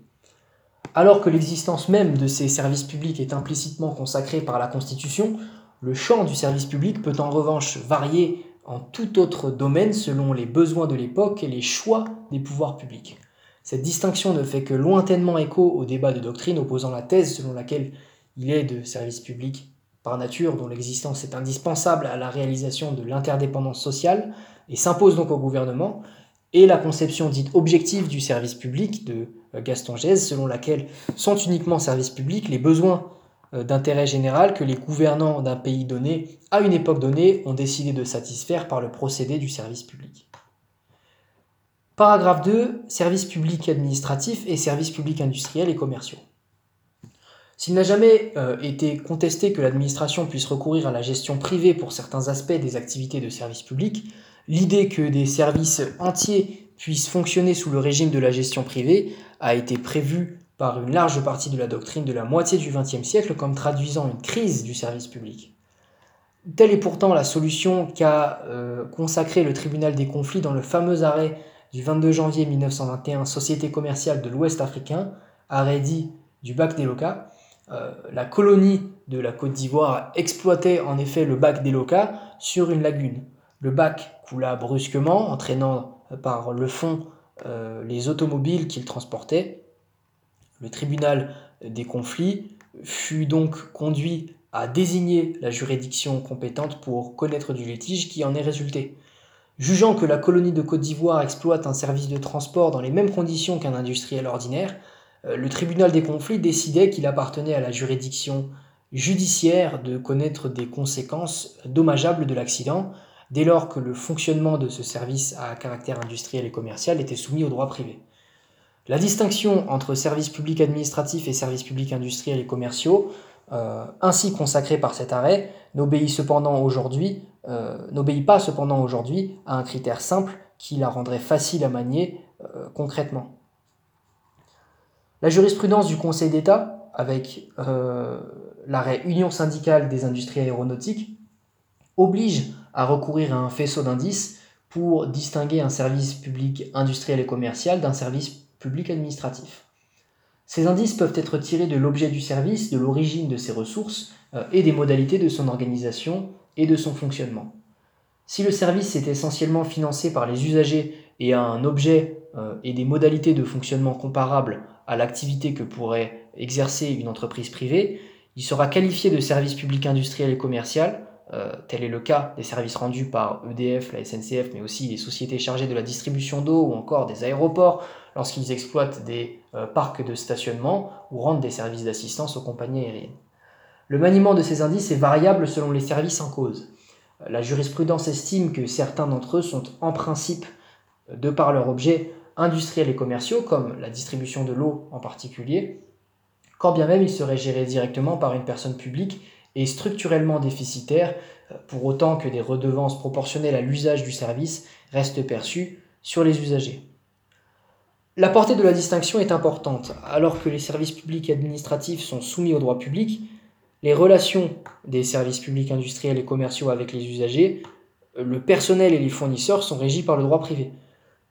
Alors que l'existence même de ces services publics est implicitement consacrée par la Constitution, le champ du service public peut en revanche varier en tout autre domaine selon les besoins de l'époque et les choix des pouvoirs publics. Cette distinction ne fait que lointainement écho au débat de doctrine opposant la thèse selon laquelle il est de service public par nature dont l'existence est indispensable à la réalisation de l'interdépendance sociale et s'impose donc au gouvernement, et la conception dite objective du service public de euh, Gaston Gèze, selon laquelle sont uniquement service public les besoins euh, d'intérêt général que les gouvernants d'un pays donné, à une époque donnée, ont décidé de satisfaire par le procédé du service public. Paragraphe 2. Services publics administratifs et services publics industriels et commerciaux. S'il n'a jamais euh, été contesté que l'administration puisse recourir à la gestion privée pour certains aspects des activités de service public, l'idée que des services entiers puisse fonctionner sous le régime de la gestion privée a été prévue par une large partie de la doctrine de la moitié du XXe siècle comme traduisant une crise du service public. Telle est pourtant la solution qu'a euh, consacrée le tribunal des conflits dans le fameux arrêt du 22 janvier 1921 Société commerciale de l'Ouest africain, arrêt dit du bac des locas. Euh, la colonie de la Côte d'Ivoire exploitait en effet le bac des locas sur une lagune. Le bac coula brusquement, entraînant par le fond euh, les automobiles qu'il transportait. Le tribunal des conflits fut donc conduit à désigner la juridiction compétente pour connaître du litige qui en est résulté. Jugeant que la colonie de Côte d'Ivoire exploite un service de transport dans les mêmes conditions qu'un industriel ordinaire, euh, le tribunal des conflits décidait qu'il appartenait à la juridiction judiciaire de connaître des conséquences dommageables de l'accident, dès lors que le fonctionnement de ce service à caractère industriel et commercial était soumis au droit privé. La distinction entre services publics administratifs et services publics industriels et commerciaux, euh, ainsi consacrée par cet arrêt, n'obéit cependant aujourd'hui, n'obéit pas cependant aujourd'hui à un critère simple qui la rendrait facile à manier euh, concrètement. La jurisprudence du Conseil d'État, avec euh, l'arrêt Union syndicale des industries aéronautiques, oblige à recourir à un faisceau d'indices pour distinguer un service public industriel et commercial d'un service public administratif. Ces indices peuvent être tirés de l'objet du service, de l'origine de ses ressources euh, et des modalités de son organisation et de son fonctionnement. Si le service est essentiellement financé par les usagers et a un objet euh, et des modalités de fonctionnement comparables à l'activité que pourrait exercer une entreprise privée, il sera qualifié de service public industriel et commercial, euh, tel est le cas des services rendus par EDF, la SNCF, mais aussi les sociétés chargées de la distribution d'eau ou encore des aéroports lorsqu'ils exploitent des euh, parcs de stationnement ou rendent des services d'assistance aux compagnies aériennes. Le maniement de ces indices est variable selon les services en cause. La jurisprudence estime que certains d'entre eux sont en principe, de par leur objet, industriels et commerciaux, comme la distribution de l'eau en particulier, quand bien même ils seraient gérés directement par une personne publique et structurellement déficitaires, pour autant que des redevances proportionnelles à l'usage du service restent perçues sur les usagers. La portée de la distinction est importante. Alors que les services publics administratifs sont soumis au droit public, les relations des services publics industriels et commerciaux avec les usagers, le personnel et les fournisseurs sont régis par le droit privé.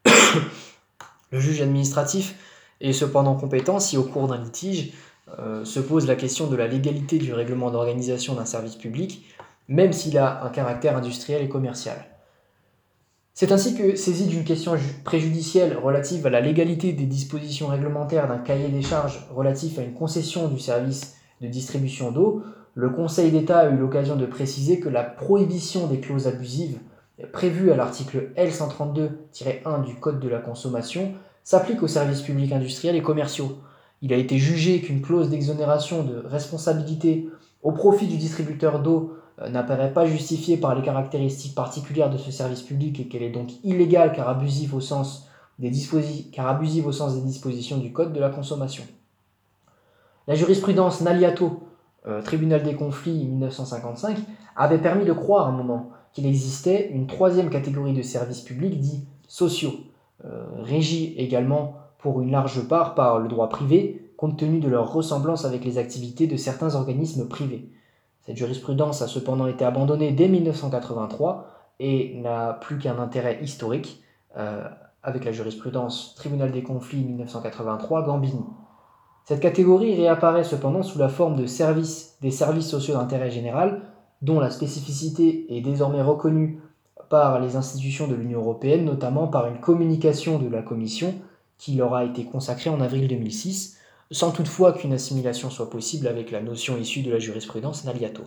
le juge administratif est cependant compétent si au cours d'un litige euh, se pose la question de la légalité du règlement d'organisation d'un service public, même s'il a un caractère industriel et commercial. C'est ainsi que, saisi d'une question préjudicielle relative à la légalité des dispositions réglementaires d'un cahier des charges relatif à une concession du service de distribution d'eau, le Conseil d'État a eu l'occasion de préciser que la prohibition des clauses abusives prévue à l'article L132-1 du Code de la consommation s'applique aux services publics industriels et commerciaux. Il a été jugé qu'une clause d'exonération de responsabilité au profit du distributeur d'eau euh, n'apparaît pas justifiée par les caractéristiques particulières de ce service public et qu'elle est donc illégale car abusive au sens des, car abusive au sens des dispositions du Code de la consommation. La jurisprudence Naliato, euh, tribunal des conflits 1955, avait permis de croire à un moment qu'il existait une troisième catégorie de services publics dits sociaux, euh, régis également pour une large part par le droit privé, compte tenu de leur ressemblance avec les activités de certains organismes privés. Cette jurisprudence a cependant été abandonnée dès 1983 et n'a plus qu'un intérêt historique euh, avec la jurisprudence Tribunal des conflits 1983 Gambini. Cette catégorie réapparaît cependant sous la forme de services, des services sociaux d'intérêt général, dont la spécificité est désormais reconnue par les institutions de l'Union européenne, notamment par une communication de la Commission qui leur a été consacrée en avril 2006, sans toutefois qu'une assimilation soit possible avec la notion issue de la jurisprudence Naliato.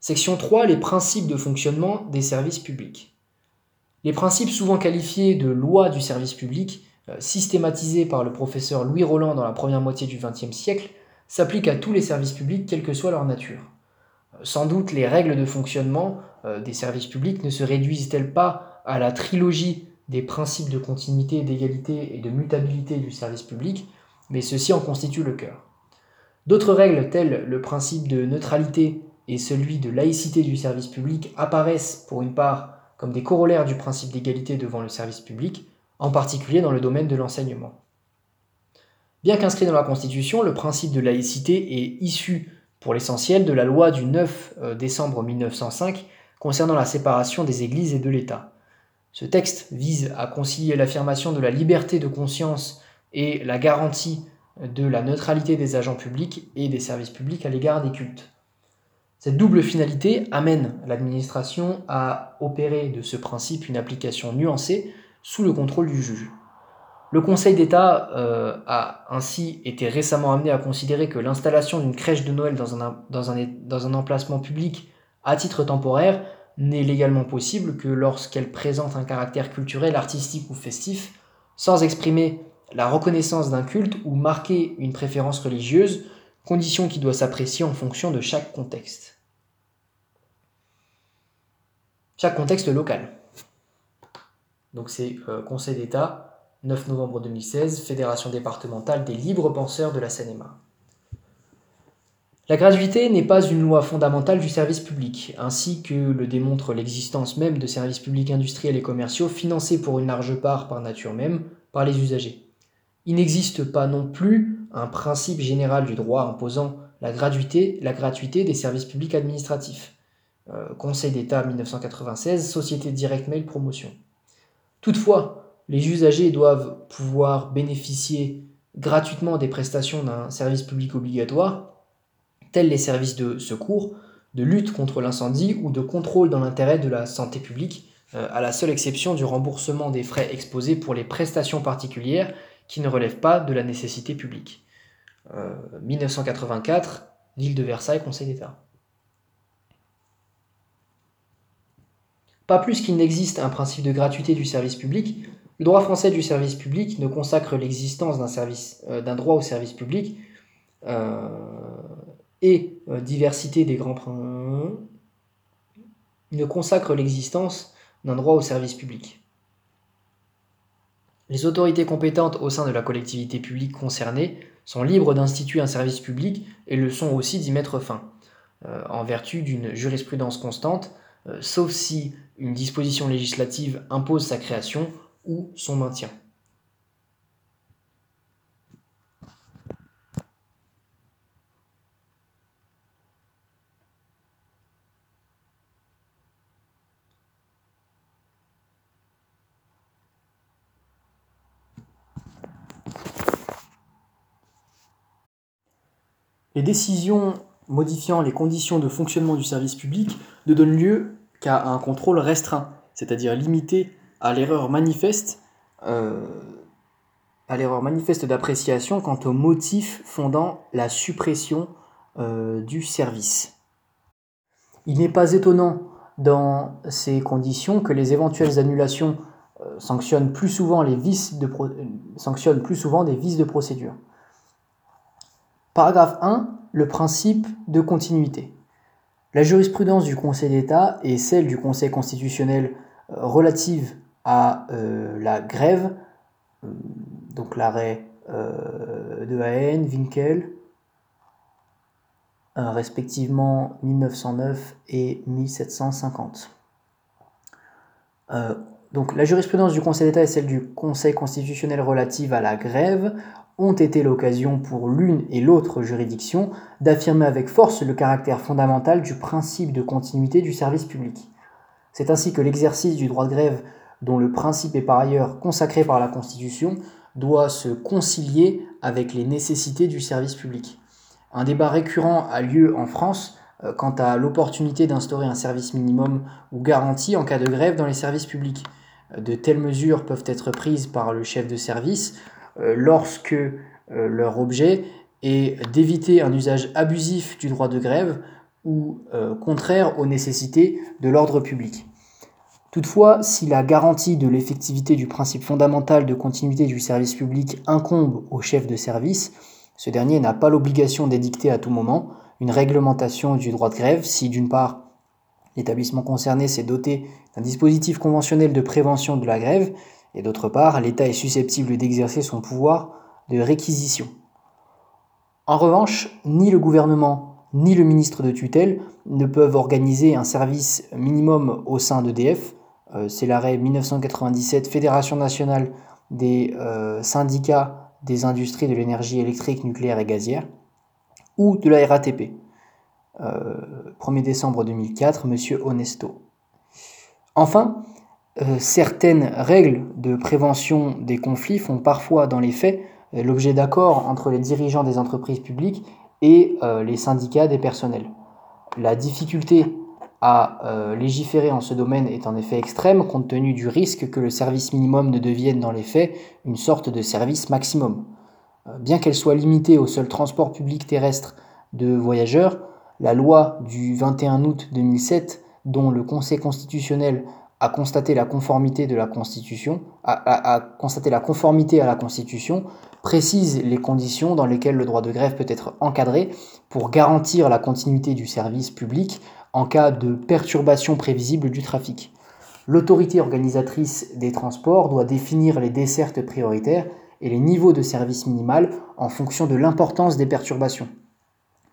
Section 3. Les principes de fonctionnement des services publics. Les principes souvent qualifiés de loi du service public, euh, systématisés par le professeur Louis Roland dans la première moitié du XXe siècle, s'appliquent à tous les services publics, quelle que soit leur nature. Euh, sans doute, les règles de fonctionnement euh, des services publics ne se réduisent-elles pas à la trilogie des principes de continuité, d'égalité et de mutabilité du service public, mais ceci en constitue le cœur. D'autres règles, telles le principe de neutralité et celui de laïcité du service public, apparaissent pour une part comme des corollaires du principe d'égalité devant le service public, en particulier dans le domaine de l'enseignement. Bien qu'inscrit dans la Constitution, le principe de laïcité est issu, pour l'essentiel, de la loi du 9 euh, décembre 1905 concernant la séparation des églises et de l'État. Ce texte vise à concilier l'affirmation de la liberté de conscience et la garantie de la neutralité des agents publics et des services publics à l'égard des cultes. Cette double finalité amène l'administration à opérer de ce principe une application nuancée sous le contrôle du juge. Le Conseil d'État euh, a ainsi été récemment amené à considérer que l'installation d'une crèche de Noël dans un, emplacement public à titre temporaire n'est légalement possible que lorsqu'elle présente un caractère culturel, artistique ou festif, sans exprimer la reconnaissance d'un culte ou marquer une préférence religieuse, condition qui doit s'apprécier en fonction de chaque contexte. Chaque contexte local. Donc c'est euh, Conseil d'État, 9 novembre 2016, Fédération départementale des libres penseurs de la Seine-et-Marne. La gratuité n'est pas une loi fondamentale du service public, ainsi que le démontre l'existence même de services publics industriels et commerciaux financés pour une large part par nature même par les usagers. Il n'existe pas non plus un principe général du droit imposant la gratuité, la gratuité des services publics administratifs. Euh, Conseil d'État 1996, Société Direct Mail Promotion. Toutefois, les usagers doivent pouvoir bénéficier gratuitement des prestations d'un service public obligatoire tels les services de secours, de lutte contre l'incendie ou de contrôle dans l'intérêt de la santé publique, euh, à la seule exception du remboursement des frais exposés pour les prestations particulières qui ne relèvent pas de la nécessité publique. 1984, euh, Ville de Versailles, Conseil d'État. Pas plus qu'il n'existe un principe de gratuité du service public, le droit français du service public ne consacre l'existence d'un euh, droit au service public et euh, diversité des grands ne consacre l'existence d'un droit au service public. Les autorités compétentes au sein de la collectivité publique concernée sont libres d'instituer un service public et le sont aussi d'y mettre fin, euh, en vertu d'une jurisprudence constante, euh, sauf si une disposition législative impose sa création ou son maintien. Les décisions modifiant les conditions de fonctionnement du service public ne donnent lieu qu'à un contrôle restreint, c'est-à-dire limité à l'erreur manifeste, euh, à l'erreur manifeste d'appréciation quant au motif fondant la suppression euh, du service. Il n'est pas étonnant dans ces conditions que les éventuelles annulations euh, sanctionnent plus souvent les vices de sanctionnent plus souvent des vices de procédure. Paragraphe 1. Le principe de continuité. La jurisprudence du Conseil d'État et celle du Conseil constitutionnel euh, relative à euh, la grève, euh, donc l'arrêt de Haen, Winkel, respectivement 1909 et 1750. donc la jurisprudence du Conseil d'État et celle du Conseil constitutionnel relative à la grève ont été l'occasion pour l'une et l'autre juridiction d'affirmer avec force le caractère fondamental du principe de continuité du service public. C'est ainsi que l'exercice du droit de grève, dont le principe est par ailleurs consacré par la Constitution, doit se concilier avec les nécessités du service public. Un débat récurrent a lieu en France euh, quant à l'opportunité d'instaurer un service minimum ou garantie en cas de grève dans les services publics. De telles mesures peuvent être prises par le chef de service lorsque euh, leur objet est d'éviter un usage abusif du droit de grève ou euh, contraire aux nécessités de l'ordre public. Toutefois, si la garantie de l'effectivité du principe fondamental de continuité du service public incombe au chef de service, ce dernier n'a pas l'obligation d'édicter à tout moment une réglementation du droit de grève si d'une part l'établissement concerné s'est doté d'un dispositif conventionnel de prévention de la grève et d'autre part, l'État est susceptible d'exercer son pouvoir de réquisition. En revanche, ni le gouvernement ni le ministre de tutelle ne peuvent organiser un service minimum au sein d'EDF. Euh, c'est l'arrêt 1997 Fédération nationale des euh, syndicats des industries de l'énergie électrique, nucléaire et gazière, ou de la RATP. 1er euh, décembre 2004, M. Onesto. Enfin, euh, certaines règles de prévention des conflits font parfois, dans les faits, euh, l'objet d'accords entre les dirigeants des entreprises publiques et euh, les syndicats des personnels. La difficulté à légiférer en ce domaine est en effet extrême compte tenu du risque que le service minimum ne devienne dans les faits une sorte de service maximum. bien qu'elle soit limitée au seul transport public terrestre de voyageurs, la loi du 21 août 2007 dont le Conseil constitutionnel à constater la conformité de la Constitution, à, constater la conformité à la Constitution, précise les conditions dans lesquelles le droit de grève peut être encadré pour garantir la continuité du service public en cas de perturbation prévisible du trafic. L'autorité organisatrice des transports doit définir les dessertes prioritaires et les niveaux de service minimal en fonction de l'importance des perturbations.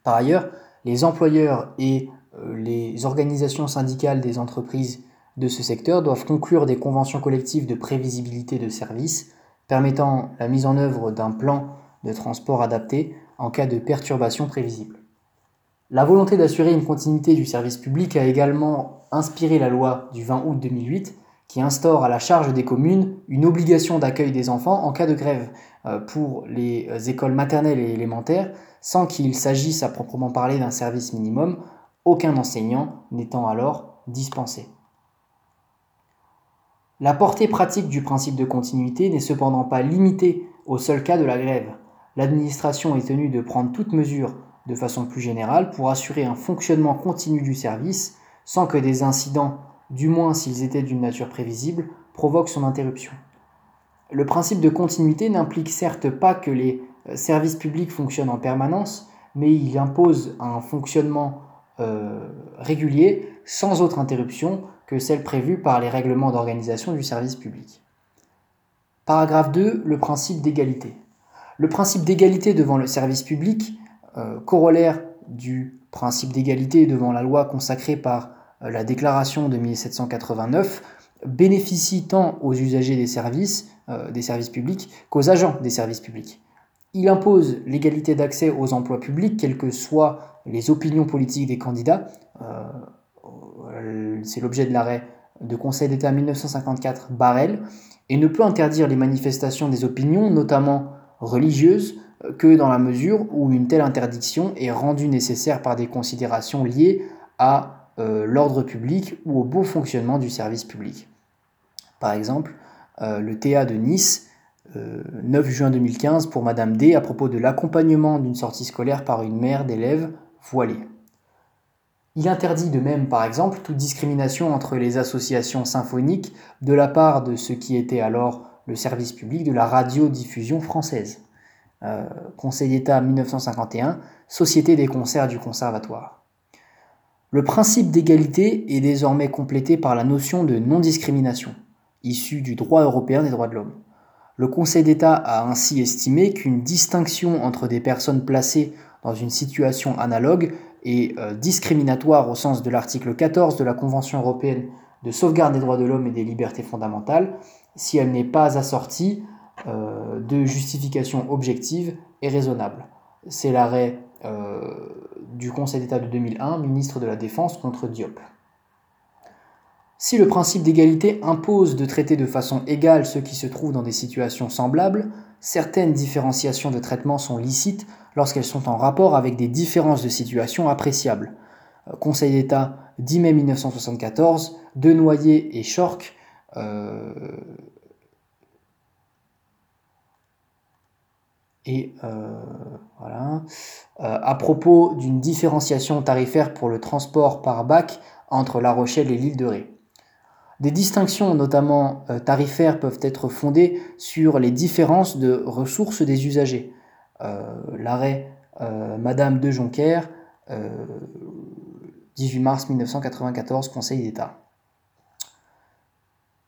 Par ailleurs, les employeurs et euh, les organisations syndicales des entreprises de ce secteur doivent conclure des conventions collectives de prévisibilité de services permettant la mise en œuvre d'un plan de transport adapté en cas de perturbation prévisible. La volonté d'assurer une continuité du service public a également inspiré la loi du 20 août 2008 qui instaure à la charge des communes une obligation d'accueil des enfants en cas de grève euh, pour les écoles maternelles et élémentaires sans qu'il s'agisse à proprement parler d'un service minimum, aucun enseignant n'étant alors dispensé. La portée pratique du principe de continuité n'est cependant pas limitée au seul cas de la grève. L'administration est tenue de prendre toute mesure de façon plus générale pour assurer un fonctionnement continu du service sans que des incidents, du moins s'ils étaient d'une nature prévisible, provoquent son interruption. Le principe de continuité n'implique certes pas que les euh, services publics fonctionnent en permanence, mais il impose un fonctionnement euh, régulier sans autre interruption que celle prévue par les règlements d'organisation du service public. Paragraphe 2. Le principe d'égalité. Le principe d'égalité devant le service public euh, corollaire du principe d'égalité devant la loi consacrée par euh, la déclaration de 1789, bénéficie tant aux usagers des services, euh, des services publics qu'aux agents des services publics. Il impose l'égalité d'accès aux emplois publics, quelles que soient les opinions politiques des candidats. C'est l'objet de l'arrêt de Conseil d'État 1954 Barrel, et ne peut interdire les manifestations des opinions, notamment religieuses, que dans la mesure où une telle interdiction est rendue nécessaire par des considérations liées à euh, l'ordre public ou au bon fonctionnement du service public. Par exemple, euh, le TA de Nice, 9 euh, juin 2015, pour Madame D, à propos de l'accompagnement d'une sortie scolaire par une mère d'élèves voilée. Il interdit de même, par exemple, toute discrimination entre les associations symphoniques de la part de ce qui était alors le service public de la radiodiffusion française. Euh, Conseil d'État 1951, Société des concerts du Conservatoire. Le principe d'égalité est désormais complété par la notion de non-discrimination, issue du droit européen des droits de l'homme. Le Conseil d'État a ainsi estimé qu'une distinction entre des personnes placées dans une situation analogue et euh, discriminatoire au sens de l'article 14 de la Convention européenne de sauvegarde des droits de l'homme et des libertés fondamentales, si elle n'est pas assortie euh, de justification objective et raisonnable. C'est l'arrêt euh, du Conseil d'État de 2001, ministre de la Défense contre Diop. Si le principe d'égalité impose de traiter de façon égale ceux qui se trouvent dans des situations semblables, certaines différenciations de traitement sont licites lorsqu'elles sont en rapport avec des différences de situation appréciables. Euh, Conseil d'État 10 mai 1974, Denoyer et Schork Et euh, voilà. Euh, à propos d'une différenciation tarifaire pour le transport par bac entre La Rochelle et l'île de Ré. Des distinctions, notamment tarifaires, peuvent être fondées sur les différences de ressources des usagers. L'arrêt Madame de Jonquière, 18 mars 1994, Conseil d'État.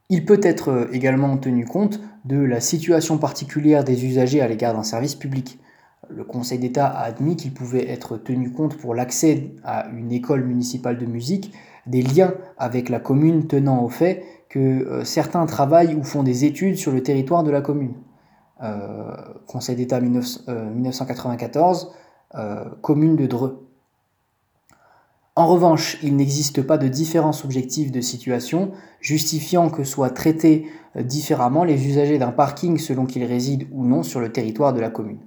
Il peut être également tenu compte de la situation particulière des usagers à l'égard d'un service public. Le Conseil d'État a admis qu'il pouvait être tenu compte pour l'accès à une école municipale de musique des liens avec la commune tenant au fait que euh, certains travaillent ou font des études sur le territoire de la commune. Euh, Conseil d'État 1994, euh, commune de Dreux. En revanche, il n'existe pas de différence objective de situation justifiant que soient traités euh, différemment les usagers d'un parking selon qu'ils résident ou non sur le territoire de la commune.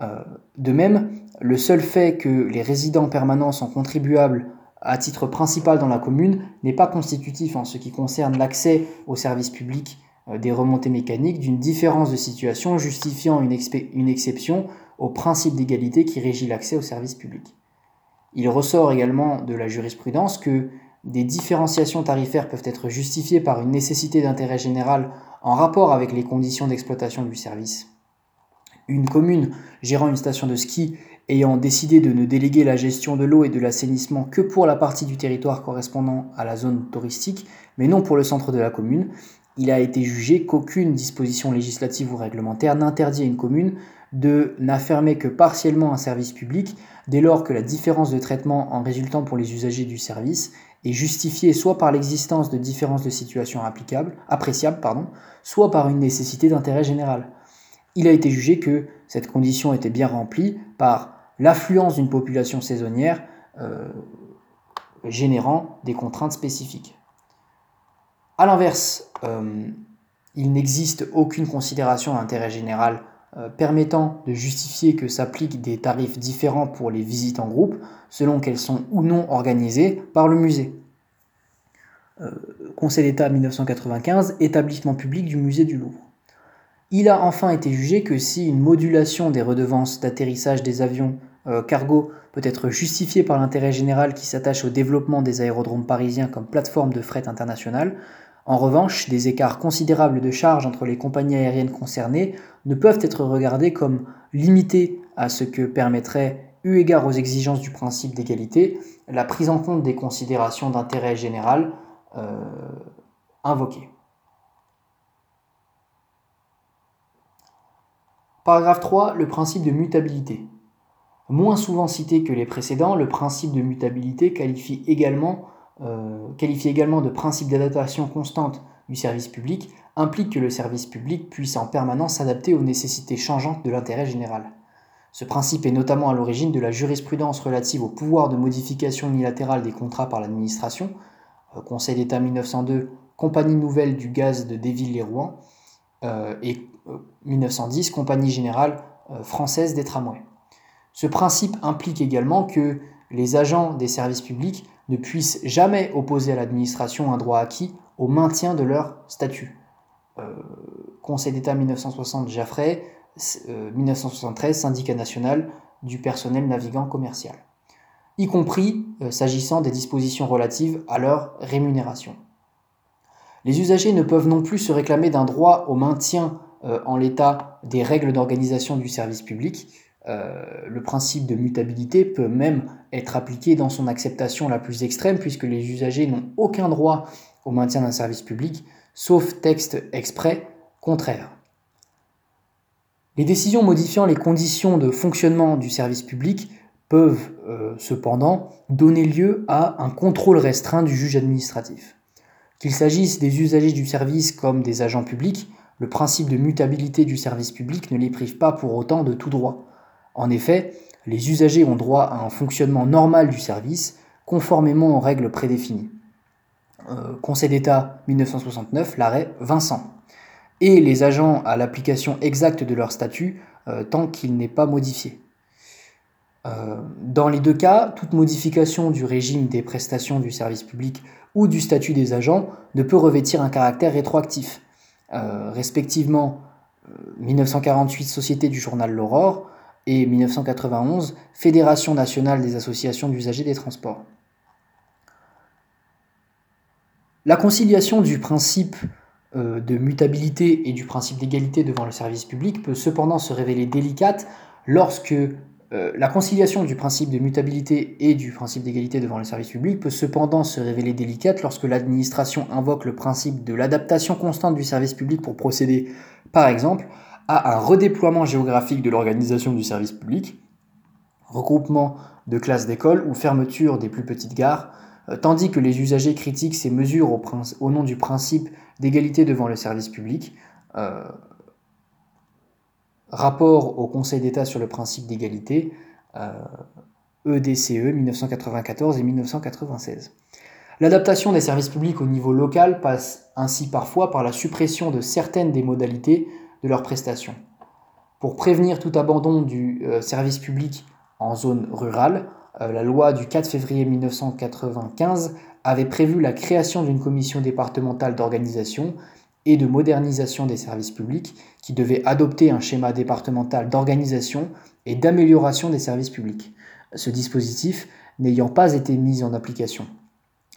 Euh, de même, le seul fait que les résidents permanents sont contribuables à titre principal dans la commune n'est pas constitutif en ce qui concerne l'accès aux services publics euh, des remontées mécaniques d'une différence de situation justifiant une, une exception au principe d'égalité qui régit l'accès aux services publics. Il ressort également de la jurisprudence que des différenciations tarifaires peuvent être justifiées par une nécessité d'intérêt général en rapport avec les conditions d'exploitation du service. Une commune gérant une station de ski ayant décidé de ne déléguer la gestion de l'eau et de l'assainissement que pour la partie du territoire correspondant à la zone touristique, mais non pour le centre de la commune, il a été jugé qu'aucune disposition législative ou réglementaire n'interdit à une commune de n'affirmer que partiellement un service public dès lors que la différence de traitement en résultant pour les usagers du service est justifiée soit par l'existence de différences de situation appréciables, soit par une nécessité d'intérêt général. Il a été jugé que cette condition était bien remplie par l'affluence d'une population saisonnière euh, générant des contraintes spécifiques. A l'inverse, euh, il n'existe aucune considération d'intérêt général euh, permettant de justifier que s'appliquent des tarifs différents pour les visites en groupe, selon qu'elles sont ou non organisées par le musée. Euh, Conseil d'État 1995, établissement public du musée du Louvre. Il a enfin été jugé que si une modulation des redevances d'atterrissage des avions cargo peut être justifiée par l'intérêt général qui s'attache au développement des aérodromes parisiens comme plateforme de fret internationale, en revanche, des écarts considérables de charges entre les compagnies aériennes concernées ne peuvent être regardés comme limités à ce que permettrait, eu égard aux exigences du principe d'égalité, la prise en compte des considérations d'intérêt général euh, invoquées. Paragraphe 3. Le principe de mutabilité. Moins souvent cité que les précédents, le principe de mutabilité qualifie également qualifié également de principe d'adaptation constante du service public, implique que le service public puisse en permanence s'adapter aux nécessités changeantes de l'intérêt général. Ce principe est notamment à l'origine de la jurisprudence relative au pouvoir de modification unilatérale des contrats par l'administration, euh, Conseil d'État 1902, Compagnie nouvelle du gaz de Déville-les-Rouen, euh, et 1910, Compagnie générale française des tramways. Ce principe implique également que les agents des services publics ne puissent jamais opposer à l'administration un droit acquis au maintien de leur statut. Euh, Conseil d'État 1960 Jaffray, 1973 Syndicat national du personnel navigant commercial, y compris euh, s'agissant des dispositions relatives à leur rémunération. Les usagers ne peuvent non plus se réclamer d'un droit au maintien euh, en l'état des règles d'organisation du service public, euh, le principe de mutabilité peut même être appliqué dans son acceptation la plus extrême puisque les usagers n'ont aucun droit au maintien d'un service public, sauf texte exprès contraire. Les décisions modifiant les conditions de fonctionnement du service public peuvent euh, cependant donner lieu à un contrôle restreint du juge administratif. Qu'il s'agisse des usagers du service comme des agents publics, le principe de mutabilité du service public ne les prive pas pour autant de tout droit. En effet, les usagers ont droit à un fonctionnement normal du service, conformément aux règles prédéfinies. Euh, Conseil d'État 1969, l'arrêt Vincent. Et les agents à l'application exacte de leur statut euh, tant qu'il n'est pas modifié. Euh, dans les deux cas, toute modification du régime des prestations du service public ou du statut des agents ne peut revêtir un caractère rétroactif. respectivement, 1948 Société du journal L'Aurore, et 1991, Fédération nationale des associations d'usagers des transports. La conciliation du principe euh, de mutabilité et du principe d'égalité devant le service public peut cependant se révéler délicate lorsque euh, la conciliation du principe de mutabilité et du principe d'égalité devant le service public peut cependant se révéler délicate lorsque l'administration invoque le principe de l'adaptation constante du service public pour procéder, par exemple, à un redéploiement géographique de l'organisation du service public, regroupement de classes d'école ou fermeture des plus petites gares, euh, tandis que les usagers critiquent ces mesures au, nom du principe d'égalité devant le service public. Euh, rapport au Conseil d'État sur le principe d'égalité, EDCE euh, e 1994 et 1996. L'adaptation des services publics au niveau local passe ainsi parfois par la suppression de certaines des modalités de leurs prestations. Pour prévenir tout abandon du euh, service public en zone rurale, euh, la loi du 4 février 1995 avait prévu la création d'une commission départementale d'organisation et de modernisation des services publics qui devait adopter un schéma départemental d'organisation et d'amélioration des services publics. Ce dispositif n'ayant pas été mis en application.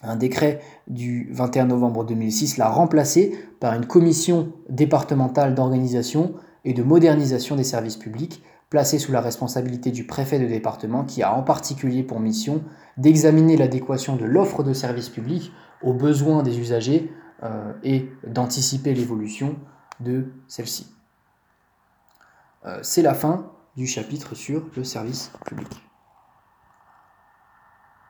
Un décret du 21 novembre 2006 l'a remplacé par une commission départementale d'organisation et de modernisation des services publics, placée sous la responsabilité du préfet de département qui a en particulier pour mission d'examiner l'adéquation de l'offre de services publics aux besoins des usagers euh, et d'anticiper l'évolution de celle-ci. c'est la fin du chapitre sur le service public.